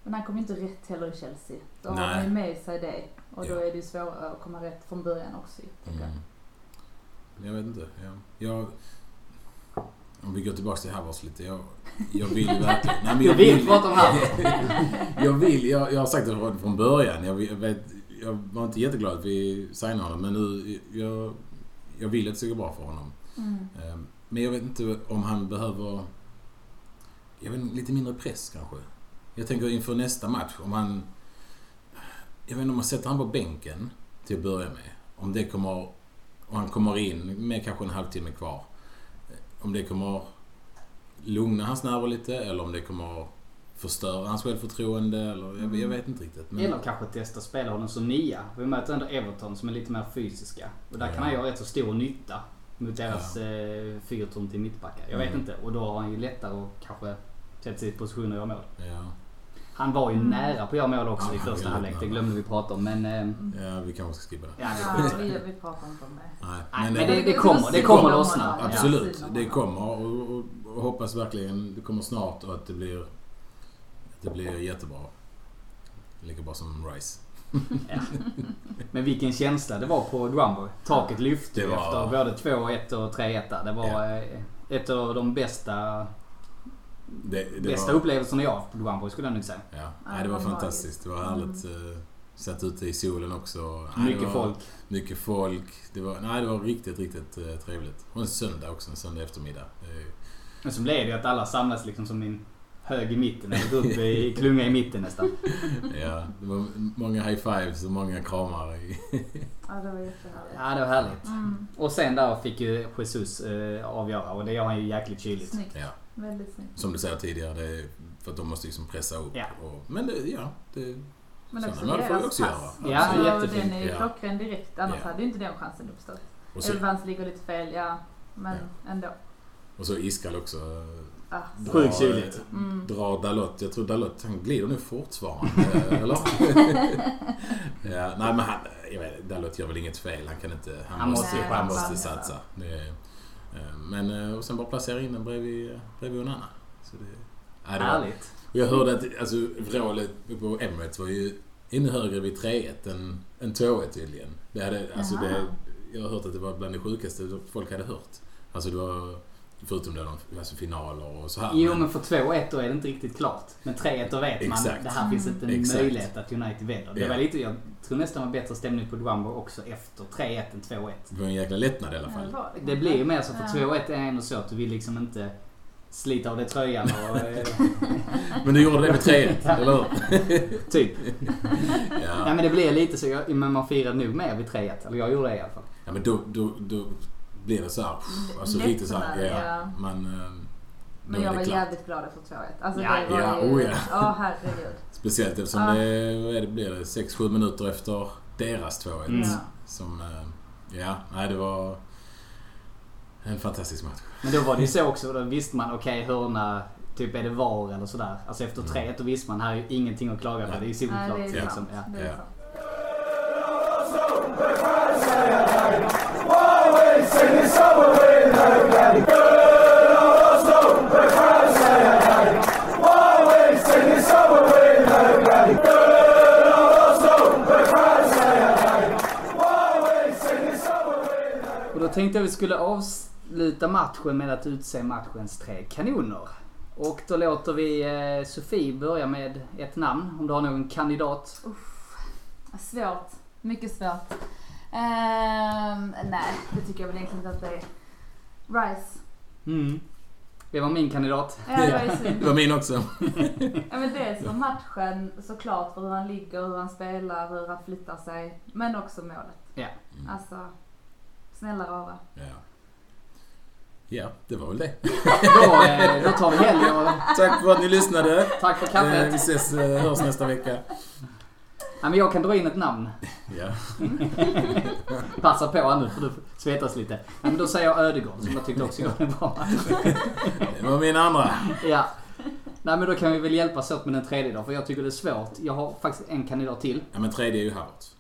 Men han kom ju inte rätt heller i Chelsea. Då har Nej. han ju med sig det. Och då Ja. är det ju svårare att komma rätt från början också mm. jag. Jag vet inte. Jag, jag, om vi går tillbaka till Havertz lite. Jag, jag vill ju verkligen... Nej, men Jag vill prata om Havertz. jag vill, jag, jag har sagt det från- början. Jag vet, jag var inte jätteglad att vi signade honom men nu, jag, jag vill att det ska gå bra för honom. Mm. Ehm, Men jag vet inte om han behöver... Jag vet inte, lite mindre press kanske. Jag tänker inför nästa match om han... Jag vet inte om man sätter han på bänken till att börja med. Om det kommer... Om han kommer in med kanske en halvtimme kvar. Om det kommer lugna hans nerver lite eller om det kommer förstöra hans självförtroende eller jag, jag vet inte riktigt. Men, Eller kanske testa spela honom som nia. Vi möter ändå Everton som är lite mer fysiska. Och där kan Ja. han göra rätt så stor nytta. Mot deras eh, fyrtorn till mittbackar. Jag vet Mm. inte. Och då har han ju lättare att kanske sätta sig i position och göra mål. ja, Han var ju Mm. nära på att göra mål också Ja, i första halvlek. Det glömde vi prata om. Men... Eh, ja, vi kanske ska skippa det. ja, Ja, vi vi, pratar inte om det. Nej, Nej, men eh, det, det kommer. Det kommer lossna. Ja. Absolut, Ja. det kommer och, och, och hoppas verkligen det kommer snart och att det blir, det blir jättebra. Lika bra som Rice. Ja. Men vilken känsla det var på Drumbo. Taket lyfte var- efter både 2-1 och 3-1 där. Det var Ja. eh, ett av de bästa, Det, det bästa var, upplevelserna jag haft på Drumbo skulle jag nog säga. Ja, Ja, nej, det var Mm. fantastiskt. Det var härligt. eh, Satt ute i solen också. Nej, Mycket folk. Mycket folk. Det var, nej, det var riktigt, riktigt eh, trevligt. Och en söndag också, en söndag eftermiddag. Men så blev det ju att alla samlas liksom som en hög i mitten. Eller upp i klunga i mitten nästan. ja, det var många high fives och många kramar. I, Ja, det var jättehärligt. Ja, det var härligt. Mm. Och sen där fick ju Jesus eh, avgöra och det gör han ju jäkligt kyligt. Snyggt. ja, Väldigt snyggt. som du säger tidigare, det är för att de måste liksom pressa upp. Ja. Och, men det, ja, det, Men Sådana också mål får vi deras också pass. göra. Ja, Alltså, jättefint. Den är ju Ja. klockren direkt. Annars Ja. hade ju inte den chansen uppstått. Evans ligger lite fel, ja. Men ändå. och så Iskall också. Ah, drar- Sjukt kyligt. Mm. Drar Dalot. Jag tror Dalot, han glider nu fortfarande. eller? ja, nej men han, jag vet, Dalot gör väl inget fel. Han kan inte, han, Han måste, han måste satsa. Det, är- eh, men, eh, och sen bara placera in den bredvid, bredvid Onana. Så det, nej, det var, Härligt. och jag hörde att alltså, vrålet på Emirates var ju ännu högre vid 3-1 än, än 2-1 tydligen. Det hade, alltså det, jag har hört att det var bland det sjukaste folk hade hört. Alltså det var, förutom då de, alltså finaler och så här. Jo men för 2-1 då är det inte riktigt klart. Men 3-1 då vet man. Exakt. Det här finns inte en Exakt. möjlighet att United vänder. Det Ja. var lite, jag tror nästan var bättre stämning på Drumbo också efter 3-1 än 2-1. Det var en jäkla lättnad i alla fall. det det Det blir ju mer så för Ja. 2-1 är ändå så att du vill liksom inte slita av dig tröjan och eh, Men du gjorde det med 3-1, eller hur? typ. Nej Ja. men det blir lite så. Jag, men man firar nog mer vid 3-1. Eller jag gjorde det i alla fall. ja, men då, då, då blir det så här, alltså riktigt så här, ja. ja. Man, eh, Men då jag var klart. jävligt glad efter 2-1. Alltså Ja, det var ja, ju... oh ja. Ja, herregud. Speciellt eftersom Ja. det, det blir det, 6-7 minuter efter deras 2-1. Mm. Ja. Som, eh, ja, nej det var en fantastisk match. Men då var det ju så också. Då visste man okej hörna. Typ är det VAR eller sådär. Alltså efter 3-1 då visste man här är ju ingenting att klaga på. Det är Nej, solklart. är liksom. ja. Tänkte jag vi skulle avsluta matchen med att utse matchens tre kanoner. Och då låter vi eh, Sofie börja med ett namn. Om du har någon kandidat. Svårt. Mycket svårt. Ehm, nej, det tycker jag väl egentligen inte att det är. Rice. Mm. Det var min kandidat. Ja, det var ju. Det var min också. Ja, men dels för matchen såklart, för hur han ligger, hur han spelar, hur han flyttar sig. Men också målet. Ja. Mm. Alltså, snälla rara. Ja. ja, det var väl det. Då, eh, då tar vi helg och Tack för att ni lyssnade. tack för Eh, kaffet. Vi ses, eh, hörs nästa vecka. Ja, men jag kan dra in ett namn. Ja. Passa på här nu för du svettas lite. Ja, men då säger jag Ödegård som jag tyckte också gjorde en bra match. Det var min andra. Ja. Nej men då kan vi väl hjälpas åt med den tredje då, för jag tycker det är svårt. Jag har faktiskt en kandidat till. Ja, men tredje är ju Havertz.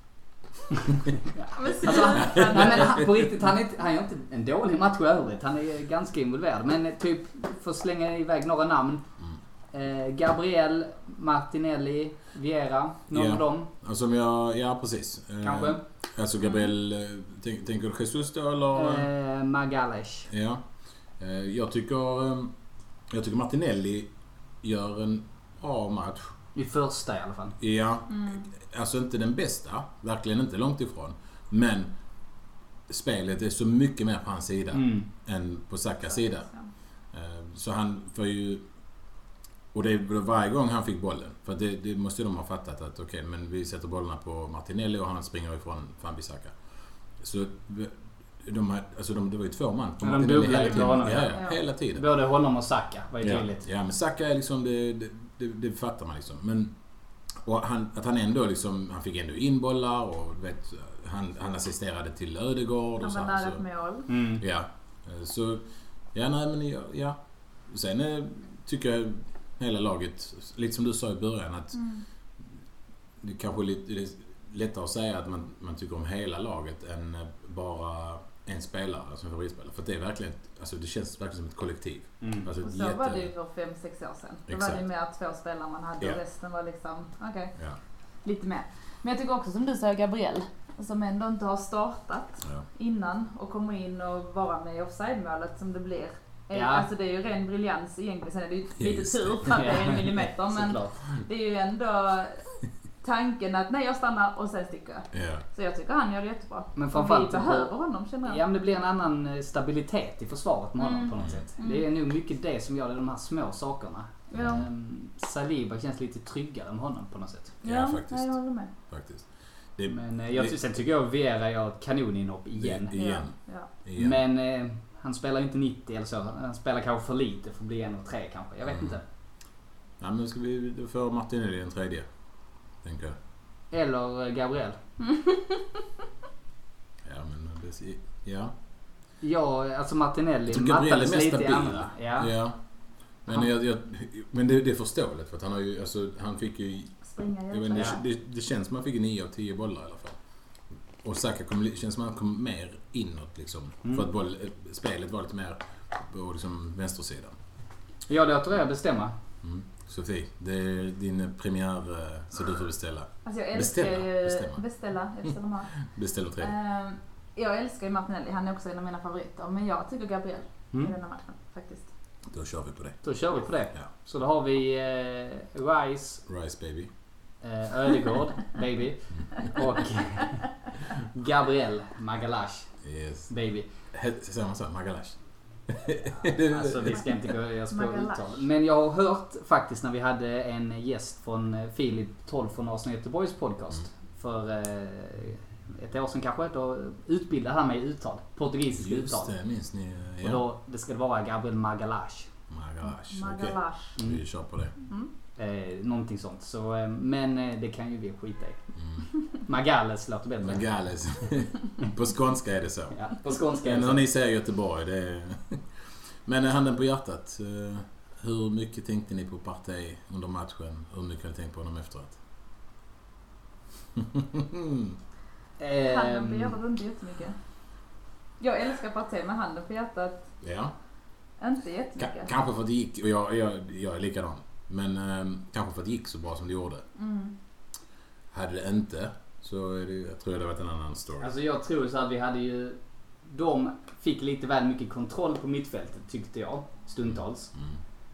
Alltså, nej men han, på riktigt, han, är inte, han gör inte en dålig match i övrigt. Han är ganska involverad. Men eh, typ, för att slänga iväg några namn. Eh, Gabriel, Martinelli, Viera. Någon Ja. av dem Alltså om jag, ja precis. Eh, kanske. Alltså Gabriel, eh, tänk, tänker du Jesus då eller? Eh, Magales. Ja. Eh, Jag tycker, eh, jag tycker Martinelli gör en bra match. I första i alla fall. Ja, Mm. alltså inte den bästa. Verkligen inte långt ifrån. Men spelet är så mycket mer på hans sida Mm. än på Sakas sida. Ja. Eh, Så han får ju... Och det är varje gång han fick bollen. För det, det måste de ha fattat att okej, men vi sätter bollarna på Martinelli och han springer ifrån Fambisaka. Så de, här- alltså de, det var ju två man på Ja, Martinelli hela tiden. honom, Ja, ja. ja, hela tiden. Både honom och Saka var ju Ja, tydligt. ja, men Saka är liksom, det, det, det, det fattar man liksom. Men, och han, att han ändå liksom, han fick ändå in bollar och vet, han, han assisterade till Ödegård och Han var nära ett mål. Mm. Ja. Så, ja nej men ja. ja. Sen eh, tycker jag hela laget, lite som du sa i början, att Mm. det kanske är lite det är lättare att säga att man, man tycker om hela laget än bara en spelare som favoritspelare. För det är verkligen, alltså det känns verkligen som ett kollektiv. Mm. Alltså Och ett så var det ju jätte... för fem sex år sedan. Då var Exakt. det ju mer två spelare man hade Ja. och resten var liksom, okej, Ja, lite mer. Men jag tycker också som du säger Gabriel, som ändå inte har startat ja. innan och kommer in och vara med i offside-målet som det blir. Eh, Ja. Alltså det är ju ren briljans egentligen. Sen är det ju lite Just tur för att det är en millimeter. Men det är ju ändå tanken att nej jag stannar och sen sticker jag. ja. Så jag tycker han gör det jättebra. Men framförallt... vi behöver honom känner jag. Ja men det blir en annan eh, stabilitet i försvaret med honom Mm. på något sätt. Mm. Det är nog mycket det som gör det, de här små sakerna. Ja. Ehm, Saliba känns lite tryggare med honom på något sätt. Ja, faktiskt. nej, jag håller med. faktiskt. Det, Men eh, jag, det- sen tycker jag Viera gör ett kanoninhopp igen. Det- Igen. Ja, ja. igen. Men eh, han spelar inte 90 eller så. Han spelar kanske för lite för att bli en och tre kanske. Jag vet Mm. inte. Ja, men ska vi då får Martinelli en tredje. Tänker jag. Eller eh, Gabriel. Ja, men det... Ja. Ja, alltså Martinelli Jag tycker Gabriel är mattades mest lite i stabil. andra. Ja. Ja. Men, jag, jag, men det, det är förståeligt för att han har ju, alltså, han fick ju, Springa jag vet, inte, det, det känns som att han fick 9 av 10 bollar i alla fall. Och Saka kom, känns som att han kom mer inåt liksom. Mm. För att boll, eh, spelet var lite mer på liksom, vänstersidan. Jag låter er bestämma. Mm. Sofie, det är din premiär eh, så du får beställa. Alltså jag älskar Beställa, ju... bestämma. Beställa. Jag beställer mat. Beställ. Ehm, jag älskar ju Martinelli. Han är också en av mina favoriter. Men jag tycker Gabriel i Mm. denna matchen faktiskt. Då kör vi på det. Då kör vi på det. Ja. Så då har vi eh, Rice, Rice baby. eh, Ödegård, baby. Och Gabriel Magalash, Yes. baby. Säger man så? Magalash? Alltså vi ska inte gå spår Magalash. uttal. Men jag har hört faktiskt när vi hade en gäst från eh, Filip 12 från Arsenal Göteborgs podcast. Mm. För eh, ett år sedan kanske. Då utbildade han mig i uttal. Portugisiska Just uttal. det, minns ni? eh, Och då, det ska vara Gabriel Magalash. Magalash. Okej. Magalash. Mm. Vi kör på det. Mm. Eh, någonting sånt. Så, eh, men eh, det kan ju vi skita i. Mm. Magales låter bättre. Magales. på skånska är det så. Ja, på skånska är Men det när så. ni säger Göteborg, det är... Men eh, handen på hjärtat. eh, Hur mycket tänkte ni på Partey under matchen? Hur mycket har ni tänkt på honom efteråt? Handen på Ehm, hjärtat inte jättemycket. Jag älskar Partey med handen på hjärtat. ja. Inte jättemycket. kanske för att det gick, och jag, jag, jag är likadan. Men eh, kanske för att det gick så bra som det gjorde. Mm. Hade det inte så är det, jag tror jag det hade varit en annan story. Alltså jag tror så att vi hade ju... De fick lite väl mycket kontroll på mittfältet tyckte jag. Stundtals. Mm.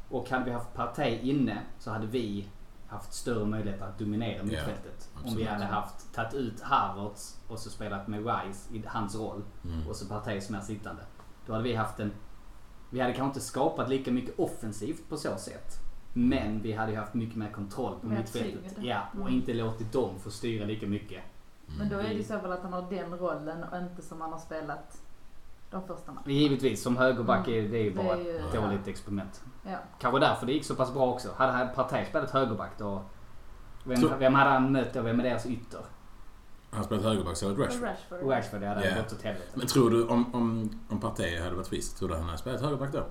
Och hade vi haft Partey inne så hade vi haft större möjligheter att dominera mittfältet. Om vi hade haft tagit ut Havertz och så spelat med Rice i hans roll. Mm. Och så Partey som är sittande. Då hade vi haft en... Vi hade kanske inte skapat lika mycket offensivt på så sätt. Men vi hade ju haft mycket mer kontroll på mittfältet. Ja, och Mm. inte låtit dem få styra lika mycket. Men då är det ju så väl att han har den rollen och inte som han har spelat de första matcherna. Givetvis, som högerback är det är ju Det bara är ju- ett dåligt experiment. Ja. Kanske därför det gick så pass bra också. Hade Partey spelat högerback då... Vem, Så- vem hade han mött då? Vem är deras ytter? Han spelat högerback så det Rashford. Rashford. Rashford, det hade Ja. gått åt helvete. Men tror du om, om, om Partey hade varit frisk, tror du han hade spelat högerback då?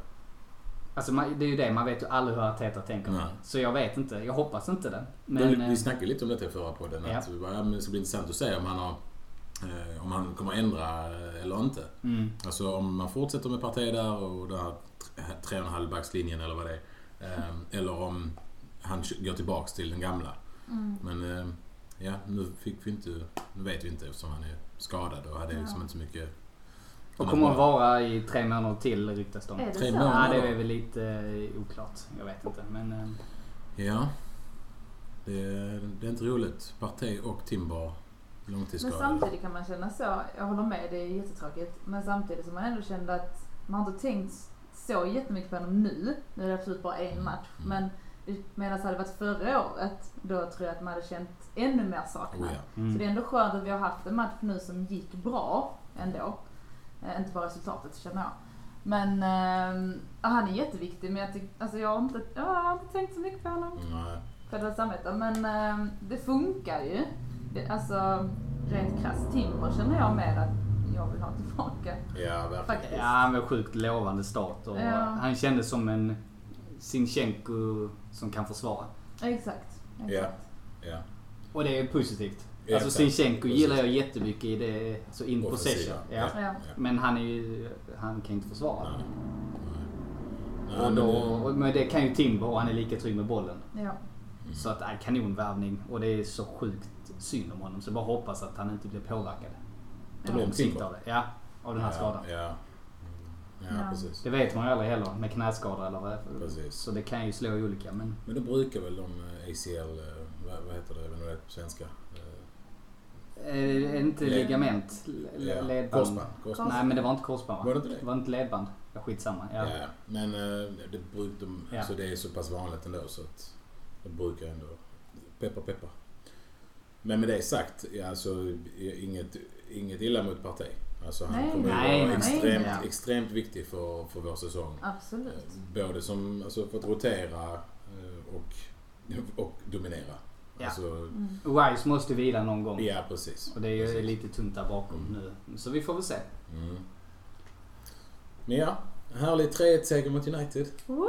Alltså man, det är ju det, man vet ju aldrig hur Arteta tänker. Nej. Så jag vet inte. Jag hoppas inte det. Men, Men... vi, eh, vi snackade lite om detta i förra podden. Ja. Att ja, men det ska bli intressant att se om han har eh, om han kommer ändra eh, eller inte. mm. Alltså om man fortsätter med Partey där och den här tre- tre och en halv backslinjen eller vad det är. Eh, eller om han går tillbaks till den gamla. Mm. Men eh, ja, nu fick vi inte, nu vet vi inte eftersom han är skadad och hade Ja. liksom inte så mycket... Och kommer att vara i tre månader till ryktas de. Är det Tre så? Ja, det är väl lite eh, oklart. Jag vet inte. Men... eh, Ja. Det, är- det är inte roligt. Partey och Timber Men långtidsskadade. samtidigt kan man känna så, jag håller med, det är jättetråkigt. Men samtidigt som man ändå kände att man har inte tänkt så jättemycket på honom nu. Nu är det absolut bara en match. Mm. Men medan det hade varit förra året, då tror jag att man hade känt ännu mer saknad. Oh, ja. Så Mm. det är ändå skönt att vi har haft en match nu som gick bra ändå. Eh, inte bara resultatet känner jag. Men eh, ja, han är jätteviktig men jag, tyck, alltså, jag, har inte, jag har inte tänkt så mycket på honom. Nej. Själva samvete. Men eh, det funkar ju. Det, alltså rent krasst timmer känner jag med att jag vill ha tillbaka. Ja, verkligen. Faktiskt. Ja, han var sjukt lovande start och Ja. han kändes som en Sinchenko som kan försvara. Exakt. Ja. exakt. Ja. Och det är positivt. Alltså. Sinchenko gillar jag jättemycket i det, alltså in Offensiva. possession. Ja. Ja. Ja. Men han är ju, han kan inte försvara. Nej. Nej, Och, men då, det- men det kan ju Timber och han är lika trygg med bollen. Ja. Mm. Så att, äh, kanonvärvning och det är så sjukt synd om honom. Så jag bara hoppas att han inte blir påverkad. På Ja. lång sikt av det. Ja, av den här ja, skadan. Ja. Ja, Ja. precis. Det vet man ju aldrig heller med knäskador eller vad Precis. Så det kan ju slå olika men... Men då brukar väl de eh, ACL, eh, vad, vad heter det, jag vet inte vad det är på svenska? Eh, inte Led- ligament? l- ja, Ledband? Korsband. korsband. Nej men det var inte korsband va? Var det inte det? Det var inte ledband. Ja, skitsamma. Ja. Ja. men eh, det, bruk, de, Ja. alltså det är så pass vanligt ändå så att det brukar ändå... Peppa peppa. Men med det sagt, ja, alltså, inget, inget illa mot Partey. Alltså han Nej, kommer nej, vara nej, extremt, nej. extremt viktig för, för vår säsong. Absolut. Eh, Både som, alltså för att rotera eh, och, och dominera. Ja. Alltså, Mm. Wise måste vila någon gång. ja precis. Och det är ju Precis. lite tunt där bakom Mm. nu. Så vi får väl se. Mm. Men ja, härlig 3-1-seger mot United. Woo!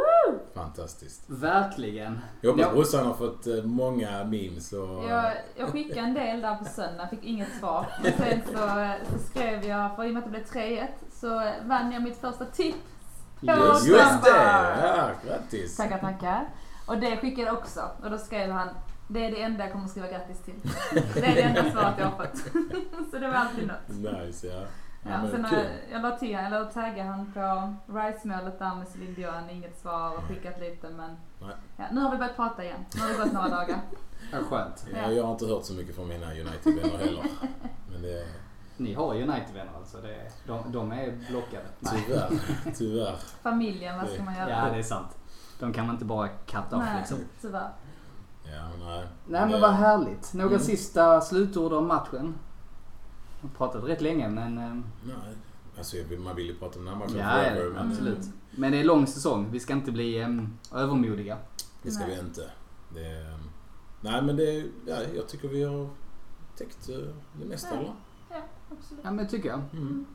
Fantastiskt. Verkligen. Jag hoppas brorsan har fått eh, många memes och... Jag, jag skickade en del där på söndag, fick inget svar. Men sen så, så skrev jag, för i och med att det blev 3-1, så vann jag mitt första tips. Just, just det! Ja, grattis! Tackar, tackar. Och det skickade jag också. Och då skrev han, det är det enda jag kommer skriva grattis till. Det är det enda svaret jag har fått. så det var alltid något. Nice, ja. Ja, ja sen kul. jag, jag la till, eller taggade han på Rice-målet där med Céline Dion, inget svar och skickat lite men Nej. ja, nu har vi börjat prata igen. Nu har det gått några dagar. Ja, skönt. Ja, jag har inte hört så mycket från mina United-vänner heller. Men det... Ni har United-vänner alltså. Det, de, de är blockade. Nej. Tyvärr. Tyvärr. Familjen, vad ska man göra? Ja, det är sant. De kan man inte bara katta av Nej, liksom. tyvärr. Ja, nej. Nej men vad härligt. Några Mm. sista slutord om matchen? Jag har pratat rätt länge men... eh, Nej. Alltså man vill ju prata om den här matchen Ja, forever, ja, men absolut. Men det är lång säsong. Vi ska inte bli um, övermodiga. det ska Nej. vi inte. Det, nej men det, ja, jag tycker vi har täckt eh, det mesta Ja. eller? Ja, absolut. Ja men tycker jag. Mm.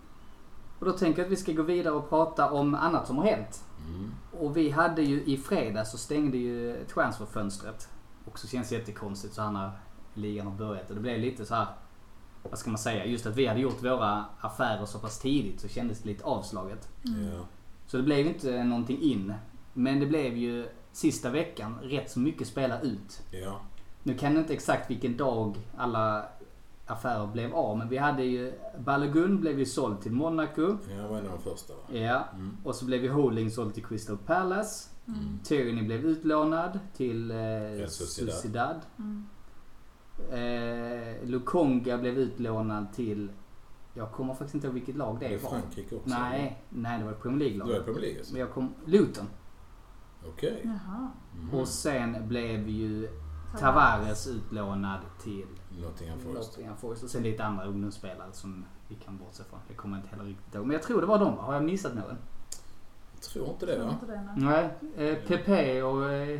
Och då tänker jag att vi ska gå vidare och prata om annat som har hänt. Mm. Och vi hade ju i fredags så stängde ju transferfönstret. Och så känns det jättekonstigt så här när ligan har börjat. Och det blev lite så här, vad ska man säga, just att vi hade gjort våra affärer så pass tidigt så kändes det lite avslaget. Ja. Så det blev inte någonting in. Men det blev ju sista veckan rätt så mycket spela ut. ja. Nu kan jag inte exakt vilken dag alla affärer blev av. Men vi hade ju, Balogun blev ju såld till Monaco. Jag var en av de första va? Ja. Mm. Och så blev ju Holding såld till Crystal Palace. Mm. Tierney blev utlånad till eh, Sociedad. Sociedad. Mm. Eh, Lukonga blev utlånad till... Jag kommer faktiskt inte ihåg vilket lag Det det är var. Frankrike också. Nej, nej det var ett Premier League-lag. det Premier League alltså? Men jag kom... Luton. Okej. Jaha. Mhm. Och sen blev ju Tavares utlånad till Nottingham Forest. Nottingham Forest. Och sen lite andra ungdomsspelare som vi kan bortse från. Det kommer jag inte heller riktigt ihåg. Men jag tror det var de va? Har jag missat någon? Tror inte det tror va? inte det, nej. Nej. Eh, Pepe och eh,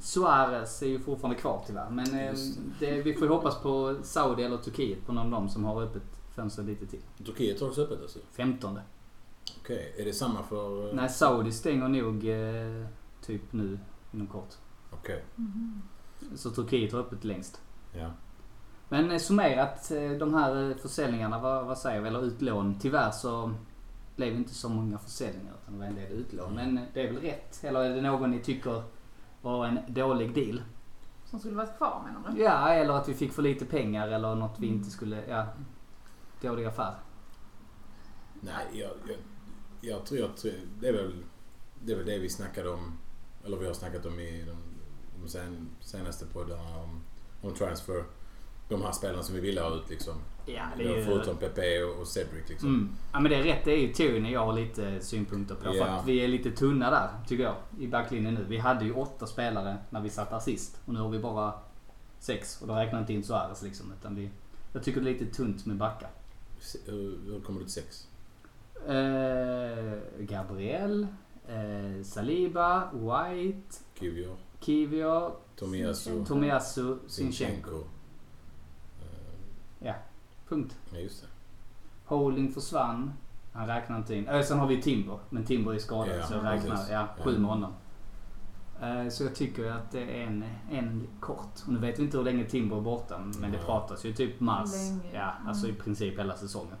Suarez är ju fortfarande kvar tyvärr. Men eh, det, vi får ju hoppas på Saudi eller Turkiet på någon av dem som har öppet fönster lite till. Turkiet har också öppet alltså? 15. Okej, är det samma för... eh, Nej, Saudi stänger nog typ nu inom kort. Okej, Mhm. Så Turkiet har öppet längst. ja. Men summerat de här försäljningarna, vad, vad säger vi? Eller utlån. Tyvärr så blev det inte så många försäljningar utan det var en del utlån. Men det är väl rätt? Eller är det någon ni tycker var en dålig deal? Som skulle varit kvar menar du? Ja, eller att vi fick för lite pengar eller något vi inte skulle... Ja, dålig affär. Nej, jag, jag, jag tror... Jag tror det, är väl, det är väl det vi snackade om, eller vi har snackat om i de de sen, senaste poddarna om, om transfer. De här spelarna som vi vill ha ut liksom. Ja, det är ju... Förutom Pepe och, Cedric liksom. Mm. Ja men det är rätt. Det är ju Tyrion jag har lite synpunkter på. För Ja. att vi är lite tunna där, tycker jag. I backlinjen nu. Vi hade ju åtta spelare när vi satt där sist. Och nu har vi bara sex. Och då räknar jag inte in Suarez liksom. Utan vi, jag tycker det är lite tunt med backar. Hur, hur kommer du till sex? Eh, Gabriel. Eh, Saliba. White. Kivior, Kivior. Tomiyasu, Tomiyasu. Sinchenko. Sinchenko. Eh, Punkt. Ja, just det. Holding försvann. Han räknar inte in. Äh, sen har vi Timber. Men Timber är skadad Ja, så jag räknar ja, Ja. sju med honom. Eh, Så jag tycker att det är en, en kort. Och nu vet vi inte hur länge Timber är borta. Men det Nej. pratas ju typ mars. Länge. Ja, alltså i Mm. princip hela säsongen.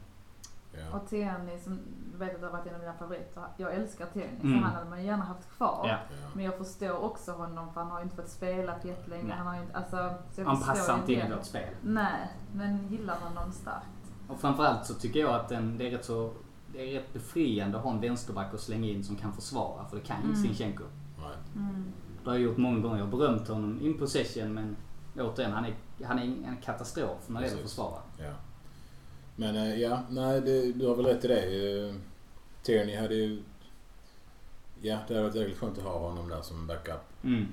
Ja. Och Tierney som du vet att det har varit en av mina favoriter. Jag älskar Tierney Mm. så han hade man gärna haft kvar. Ja. Men jag förstår också honom för han har ju inte fått spela på jättelänge. Nej. Han har inte, alltså, så jag Han passar inte in i vårt spel. Nej, men gillar honom starkt. Och framförallt så tycker jag att den, det är rätt så... Det är rätt befriande att ha en vänsterback att slänga in som kan försvara. För det kan ju inte Mm. Sinchenko. Mm. Det har jag gjort många gånger. Jag har berömt honom in possession men återigen, han är, han är en katastrof när det gäller att försvara. Ja. Men eh, ja, nej, det, du har väl rätt i det. Eh, Tierney hade ju... Ja, det hade varit jäkligt skönt att ha honom där som backup. Mm.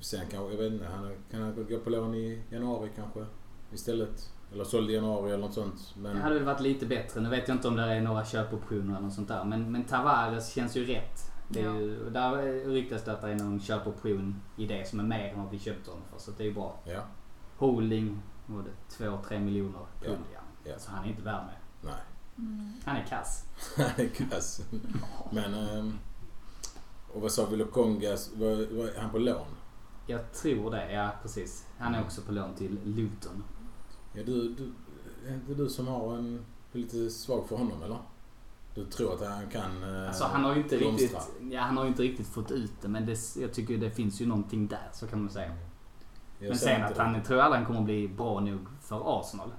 Sen kanske, jag vet inte, han kan han gå på lån i januari kanske istället? Eller såld i januari eller något sånt. Men Det hade väl varit lite bättre. Nu vet jag inte om det är några köpoptioner eller något sånt där. Men, men Tavares känns ju rätt. Det är Ja. ju, där ryktas det att det är någon köpoption i det som är mer än vad vi köpte honom för. Så det är ju bra. ja, Holding, var det? 2-3 miljoner pund. Ja. Ja. Alltså han är inte värd med. nej. Mm. Han är kass. Han är kass. Men... ehm, och vad sa vi? Lokongas, var, var är han på lån? Jag tror det, ja precis. Han är också på lån till Luton. Ja, du, du, är inte du som har en... Lite svag för honom eller? Du tror att han kan eh, Alltså han har ju inte blomstra? riktigt, ja, han har ju inte riktigt fått ut det. Men det, jag tycker det finns ju någonting där, så kan man säga. Jag Men sen att det. han tror aldrig han kommer bli bra nog för Arsenal.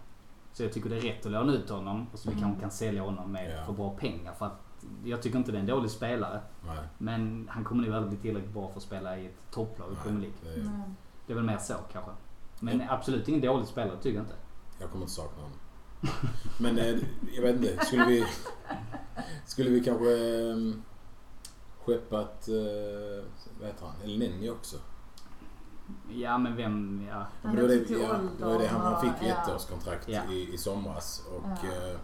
Så jag tycker det är rätt att låna ut honom och så vi Mm. kanske kan sälja honom med Ja. för bra pengar. För att jag tycker inte det är en dålig spelare. Nej, Men han kommer nog aldrig bli tillräckligt bra för att spela i ett topplag i Premier. League. Det, Nej. Det är väl mer så kanske. Men absolut ingen dålig spelare tycker jag inte. jag kommer inte sakna honom. Men eh, jag vet inte. Skulle vi... Skulle vi kanske eh, skeppat... Eh, vad heter han? El Neni också? Ja men vem, ja. Han Men det var det, ja, det var det han, han fick ja. ettårskontrakt Ja. i, i somras. Och, Ja. eh,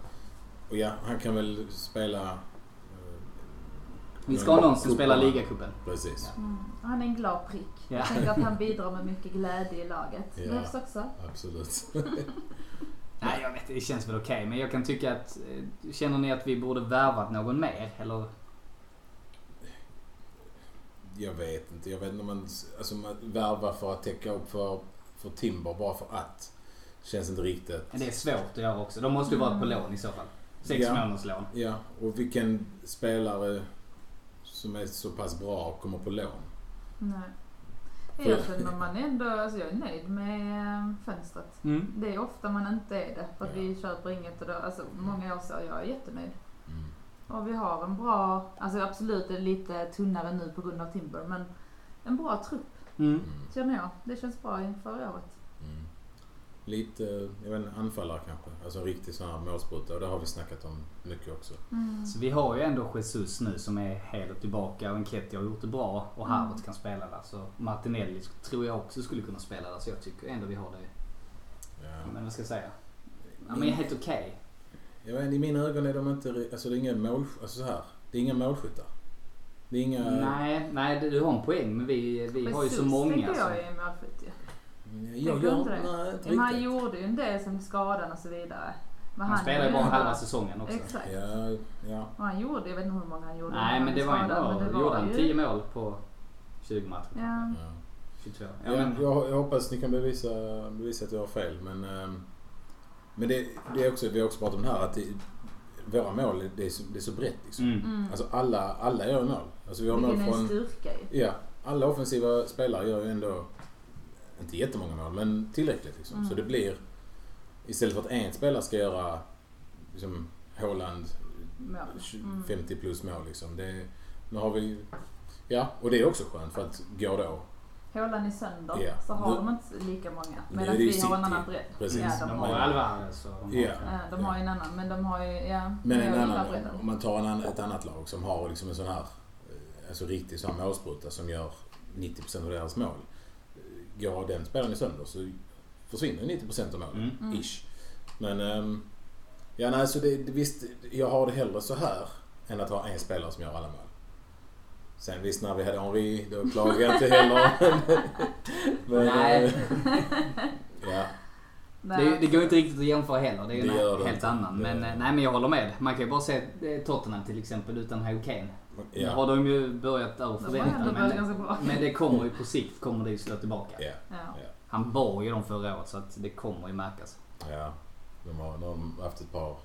och ja, han kan väl spela... eh, Vi ska någonsin cupen. spela ligacupen. Precis. Mm. Han är en glad prick. Ja. Jag tänker att han bidrar med mycket glädje i laget. Ja. Behövs också. Absolut. Nej jag vet det känns väl okej. Men jag kan tycka att... eh, Känner ni att vi borde värvat någon mer? Eller? Jag vet inte. Jag vet inte om man... Alltså man värvar för att täcka upp för, för Timber bara för att. Känns inte riktigt. Men det är svårt att göra också. De måste ju vara på lån i så fall. Sex Ja. månaders lån. Ja, och vilken spelare som är så pass bra kommer på lån? Nej. För- Jag känner man ändå, alltså jag är nöjd med eh, fönstret. Mm. Det är ofta man inte är det. För att Ja. vi köper inget och då, alltså många år så, jag är jättenöjd. Mm. Och vi har en bra, alltså absolut är lite tunnare nu på grund av Timber men en bra trupp Mm. Mm. känner jag. Det känns bra inför året. Mm. Lite, jag vet inte, anfallare kanske. Alltså en riktig sån här målspruta. Och det har vi snackat om mycket också. Så vi har ju ändå Jesus nu som är helt tillbaka och Enketia har gjort det bra och Mm. Harvard kan spela där. Så Martinelli tror jag också skulle kunna spela där. Så jag tycker ändå vi har det. Ja. Men vad ska jag säga? Ja, men helt okej. Jag vet, I mina ögon är de inte... Alltså det är inga mål... Alltså så här. Det är inga målskyttar. Det är inga... Nej, nej du har en poäng men vi, vi har ju så många. tänker som- jag är målskytt ju. Jag gör inte det? Nej, inte men han gjorde ju en del som skadan och så vidare. Men Han spelar ju är bara halva säsongen också. Exakt. Ja, ja. Och han gjorde, jag vet inte hur många han gjorde. Nej men han det var ändå, men det gjorde han ju- 10 mål på 20 matcher? Ja. ja. 22? Ja, Ja, men, jag, jag hoppas ni kan bevisa, bevisa att jag har fel. Men, ehm, men det, det är också, vi har också pratat om det här att det, våra mål det är, så, det är så brett. Liksom. mm. Mm. Alltså alla, alla gör mål. Alltså vi har mål Vilken en från... styrka ju. Ja, alla offensiva spelare gör ju ändå, inte jättemånga mål, men tillräckligt. Liksom. Mm. Så det blir, istället för att en spelare ska göra liksom, Haaland Mål. Mm. 50 plus mål. Liksom. Det, nu har vi, ja, och det är också skönt för att gå då Hålan är sönder Ja. så har Nu- de inte lika många. Medan vi har en annan bredd. Precis. Ja, De de har ju ja, Alvarez de har... Ja. de har ju en annan. Men de har ju, ja. Men en annan, om man tar en, ett annat lag som har liksom en sån här, eh, alltså riktig sån målspruta som gör 90% av deras mål. Går den spelaren sönder så försvinner 90% av målen. Mm. Mm. Ish. Men, ehm, ja nej så det, det, visst, jag har det hellre så här än att ha en spelare som gör alla mål. Sen visst när vi hade Henri, då klagade jag inte heller. Men, Nej. eh, ja. Det, det går inte riktigt att jämföra heller. Det är ju Det en helt annan. Men, eh, nej, men jag håller med. Man kan ju bara se eh, Tottenham till exempel utan Harry Kane. Nu Ja. har de ju börjat över förväntan. Men, men det kommer ju på sikt kommer det ju slå tillbaka. Ja. Ja. Han bar ju dem förra året så att det kommer ju märkas. Ja, de har, de har haft ett par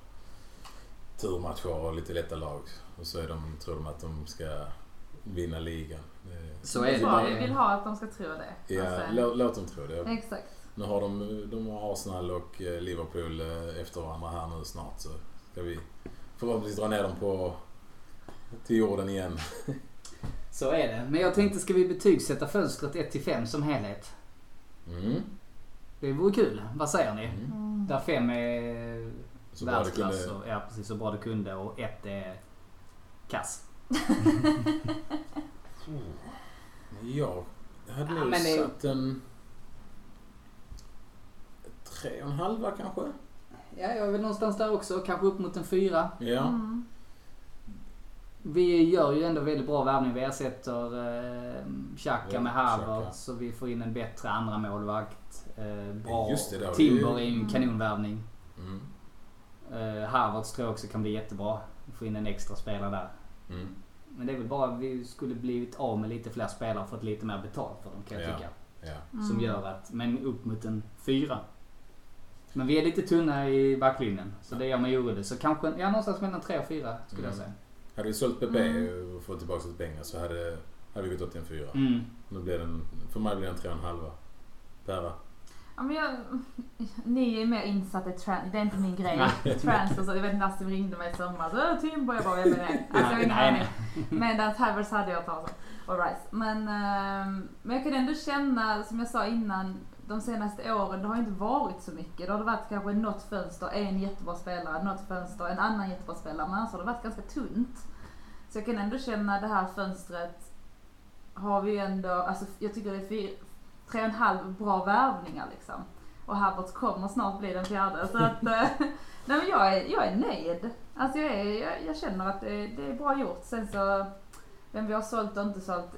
turmatcher och lite lätta lag. Och så är de, tror de att de ska vinna ligan. Det- Så är det. Vi vill ha att de ska tro det. Ja, Alltså, lå, låt dem tro det. Exakt. Nu har de, de har Arsenal och eh, Liverpool eh, efter varandra här nu snart. Så ska vi förhoppningsvis dra ner dem på, till jorden igen. Så är det. Men jag tänkte, ska vi betygsätta fönstret 1-5 som helhet? Mm. Det vore kul. Vad säger ni? Mm. Mm. Där 5 är Så bra det världsklass kunde... och, ja, precis, så bra det kunde och 1 är kass. Jag hade Ja, nog det- satt en... Tre och en halva kanske? Ja, jag är väl någonstans där också. Kanske upp mot en 4. Ja. Mm. Vi gör ju ändå väldigt bra värvning. Vi ersätter eh, Xhaka Ja, med. Harvard så vi får in en bättre andra målvakt. Eh, bra. Just det, det har Timber är ju en Mm. kanonvärvning. Mm. Eh, Harvards tror jag också kan bli jättebra. Vi får in en extra spelare där. Mm. Men det är väl bara att vi skulle blivit av med lite fler spelare och fått lite mer betalt för dem kan jag Ja. tycka. Ja. Som Mm. gör att, men upp mot en fyra. Men vi är lite tunna i backlinjen. Så det gör mig orolig. Så kanske, ja någonstans mellan tre och fyra skulle jag Mm. säga. Hade vi sålt PP Mm. och fått tillbaka lite pengar så hade, hade vi gått upp till en fyra. Mm. Nu blir den, för mig blir den tre och en halva. Perra. Ja, men jag, ni är mer insatta i trans. Det är inte min grej. Nej. Transfer, så jag vet inte Nassim ringde mig i somras. Äh, Timbo, jag bara, vem är det? Alltså, jag har ingen aning. Medan Havers hade jag. Och Rice. Men, ehm, men jag kan ändå känna, som jag sa innan, de senaste åren, det har inte varit så mycket. Det har varit kanske något fönster, en jättebra spelare, något fönster, en annan jättebra spelare. Men annars har det varit ganska tunt. Så jag kan ändå känna det här fönstret har vi ju ändå, alltså jag tycker det är tre och en halv bra värvningar liksom. Och Havertz kommer snart bli den fjärde. Så att, eh, nej men jag är, jag är nöjd. Alltså jag, är, jag, jag känner att det, det är bra gjort. Sen så, vem vi har sålt och inte sålt.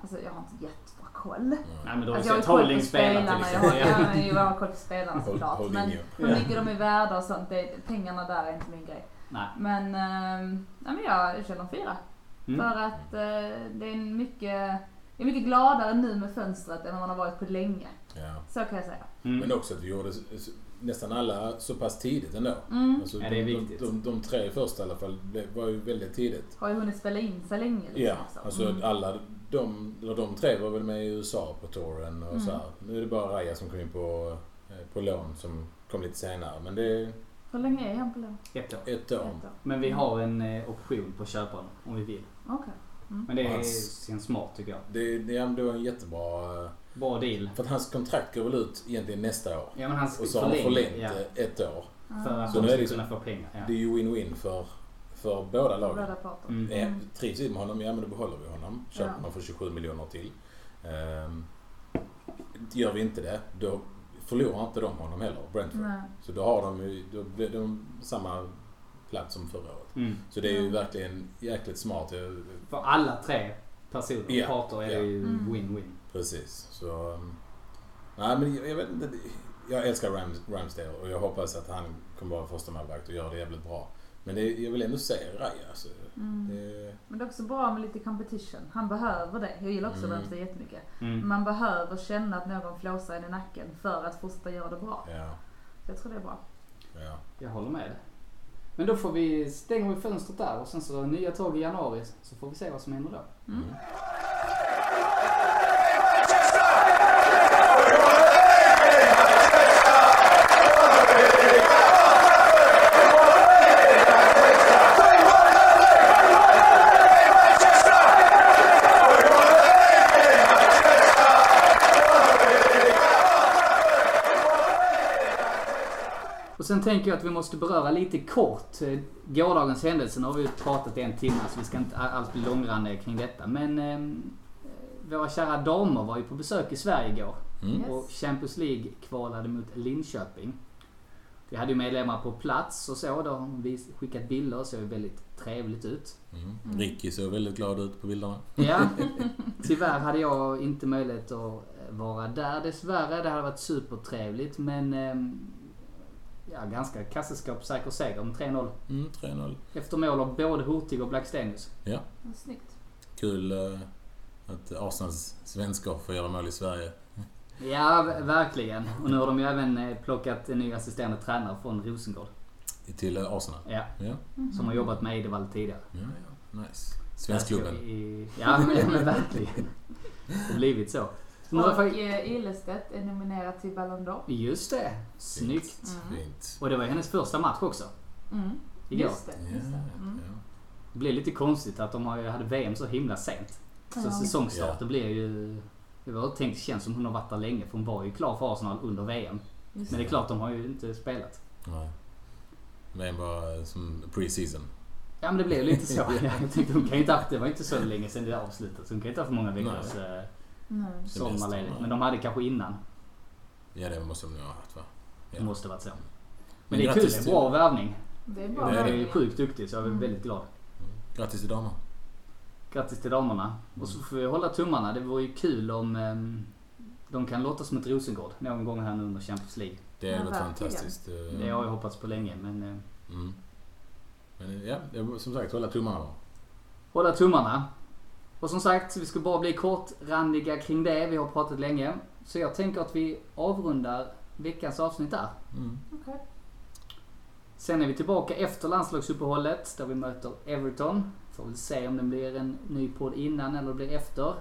Alltså jag har inte jättebra koll. Mm. Nej men du har ju Alltså jag har sett koll på spelarna. Jag har, jag har koll på spelarna såklart. Men hur mycket de är värda och sånt, det, pengarna där är inte min grej. Nej. Men, eh, nej, men jag, känner fyra. Mm. För att eh, det är en mycket, är mycket gladare nu med fönstret än vad man har varit på länge. Ja. Så kan jag säga. Mm. Men också att vi gjorde nästan alla så pass tidigt ändå. Mm. Alltså, Ja, det är de, viktigt. De, de, de tre första i alla fall var ju väldigt tidigt. Har ju hunnit spela in sig länge. Liksom, Ja, alltså Mm. alla de, eller de tre var väl med i USA på touren och Mm. så här. Nu är det bara Raja som kom in på, eh, på lån som kom lite senare. Men det Hur länge är han på lån? Ett år. ett år. Ett år. Men vi har en eh, option på köparen om vi vill. Okej. Men det är Hans- smart tycker jag. Det, det, är- det var en jättebra... eh, Bra deal. För att hans kontrakt går väl ut egentligen nästa år. Ja men han Och så har han förlängt ja, eh, ett år. För att Så de nu är ska det kunna få pengar. Ja. Det är ju win-win för, för båda lagen. Båda parter. Mm. Eh, Trivs vi med honom, ja men då behåller vi honom. Köper Ja. man för 27 miljoner till. Ehm, gör vi inte det, då förlorar inte de honom heller, Brentford. Nej. Så då har de ju, då blir de samma plats som förra året. Mm. Så det är ju Mm. verkligen jäkligt smart. För alla tre personer, Ja, parter, är ja. det ju Mm. win-win. Precis. Så... um, Nej men jag, jag vet inte. Jag älskar Rams, Ramsdale och jag hoppas att han kommer vara första målvakt och göra det jävligt bra. Men det, jag vill ändå se Raja. Alltså. Mm. Det, Men det är också bra med lite competition. Han behöver det. Jag gillar också Mm. Ramsey jättemycket. Mm. Man behöver känna att någon flåsar en i nacken för att fortsätta göra det bra. ja, Så jag tror det är bra. ja. Jag håller med. Men då får vi stänga vi fönstret där och sen så nya tag i januari så får vi se vad som händer då. Mm. Och sen tänker jag att vi måste beröra lite kort eh, gårdagens händelse. Nu har vi ju pratat en timme så vi ska inte alls bli långrandiga kring detta. Men eh, våra kära damer var ju på besök i Sverige igår. Mm. Yes. Och Champions League kvalade mot Linköping. Vi hade ju medlemmar på plats och så. Då har vi skickat bilder och såg väldigt trevligt ut. Mm. Ricky såg väldigt glad ut på bilderna. Ja, tyvärr hade jag inte möjlighet att vara där dessvärre. Det hade varit supertrevligt men ehm, ja, ganska kassaskåpssäker seger med 3-0. Mm, 3-0. Efter mål av både Hurtig och Blackstenius. Ja, Snyggt. kul eh, att Arsenals svenskar får göra mål i Sverige. Ja, verkligen. Och nu har de ju även eh, plockat en ny assisterande tränare från Rosengård. Till eh, Arsenal. Ja, Ja, som har jobbat med Eidevall tidigare. ja, ja. Nice. Svenskklubben. I- Ja, men, men verkligen. Det har blivit så. Och eh, Ilestedt är nominerad till Ballon d'Or. Just det. Snyggt. Mm. Fint. Och det var hennes första match också. Mm. Igår. Just det. Ja, Just det. Mm. Det blev lite konstigt att de hade VM så himla sent. Så Ja. säsongstarten blir ju... Det var tänkt, känns som hon har varit där länge för hon var ju klar för Arsenal under VM. Just Men det är klart, de har ju inte spelat. Nej. Var eh, som pre-season. Ja men det blev lite så. Jag tänkte hon kan inte haft, det var inte så länge sedan det avslutades. så Hon kan inte ha för många veckors eh, Nej. sommarledigt. Men de hade kanske innan. Ja, det måste de nog ha haft va? Det Ja. måste varit så. Men, Men det är kul, det är till- bra värvning. Det är Ja, bra. det Jag är sjukt duktig så jag är Mm. väldigt glad. Grattis till damer. Grattis till damerna. Och så får vi hålla tummarna. Det vore ju kul om ehm, de kan låta som ett Rosengård någon gång här nu under Champions League. Det Ja, är verkligen. fantastiskt. eh, Det har jag hoppats på länge men eh, Mm. Men ja, det är som sagt, hålla tummarna hålla tummarna. Och som sagt, vi ska bara bli kortrandiga kring det. Vi har pratat länge. Så jag tänker att vi avrundar veckans avsnitt där. Mm. Okej. Sen är vi tillbaka efter landslagsuppehållet där vi möter Everton. Får väl se om det blir en ny podd innan eller det blir efter.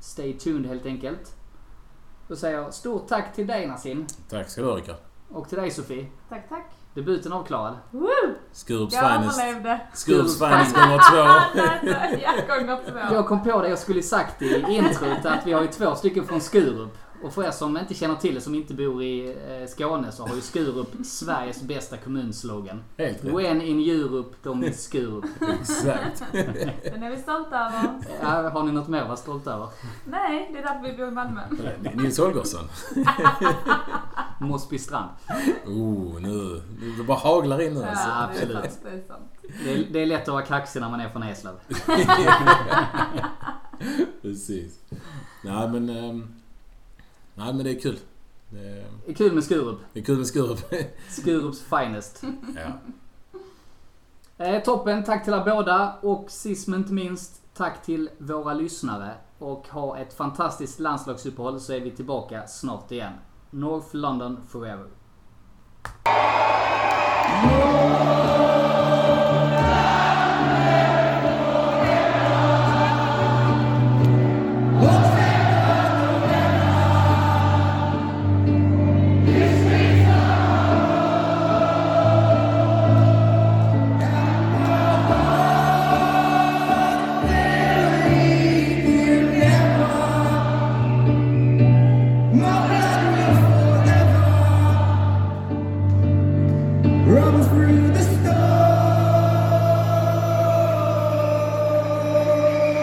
Stay tuned helt enkelt. Då säger jag stort tack till dig Nassim. Tack ska du ha Rickard. Och till dig Sofie. Tack, tack. Debuten avklarad. Skurups Jag finest. överlevde. Skurups finest gånger två. Jag kom på det jag skulle sagt i introt att vi har ju två stycken från Skurup. Och för er som inte känner till det, som inte bor i eh, Skåne, så har ju Skurup Sveriges bästa kommunslogan. Helt rätt. When in Europe, de is Skurup. Exakt. Den är vi stolta över. Ja, har ni något mer att vara stolta över? Nej, det är därför vi bor i Malmö. Nils Holgersson. Mosby Strand. Oh, nu. Det bara haglar in nu alltså. Ja, det är absolut. sant, Det är sant. Det är, det är lätt att vara kaxig när man är från Eslöv. Precis. Nej men... ehm, nej men det är kul. Det är, Det är kul med Skurup. det är kul med Skurup. Skurups finest. ja. Eh, toppen, tack till er båda. Och sist men inte minst, tack till våra lyssnare. Och ha ett fantastiskt landslagsuppehåll så är vi tillbaka snart igen. North London forever.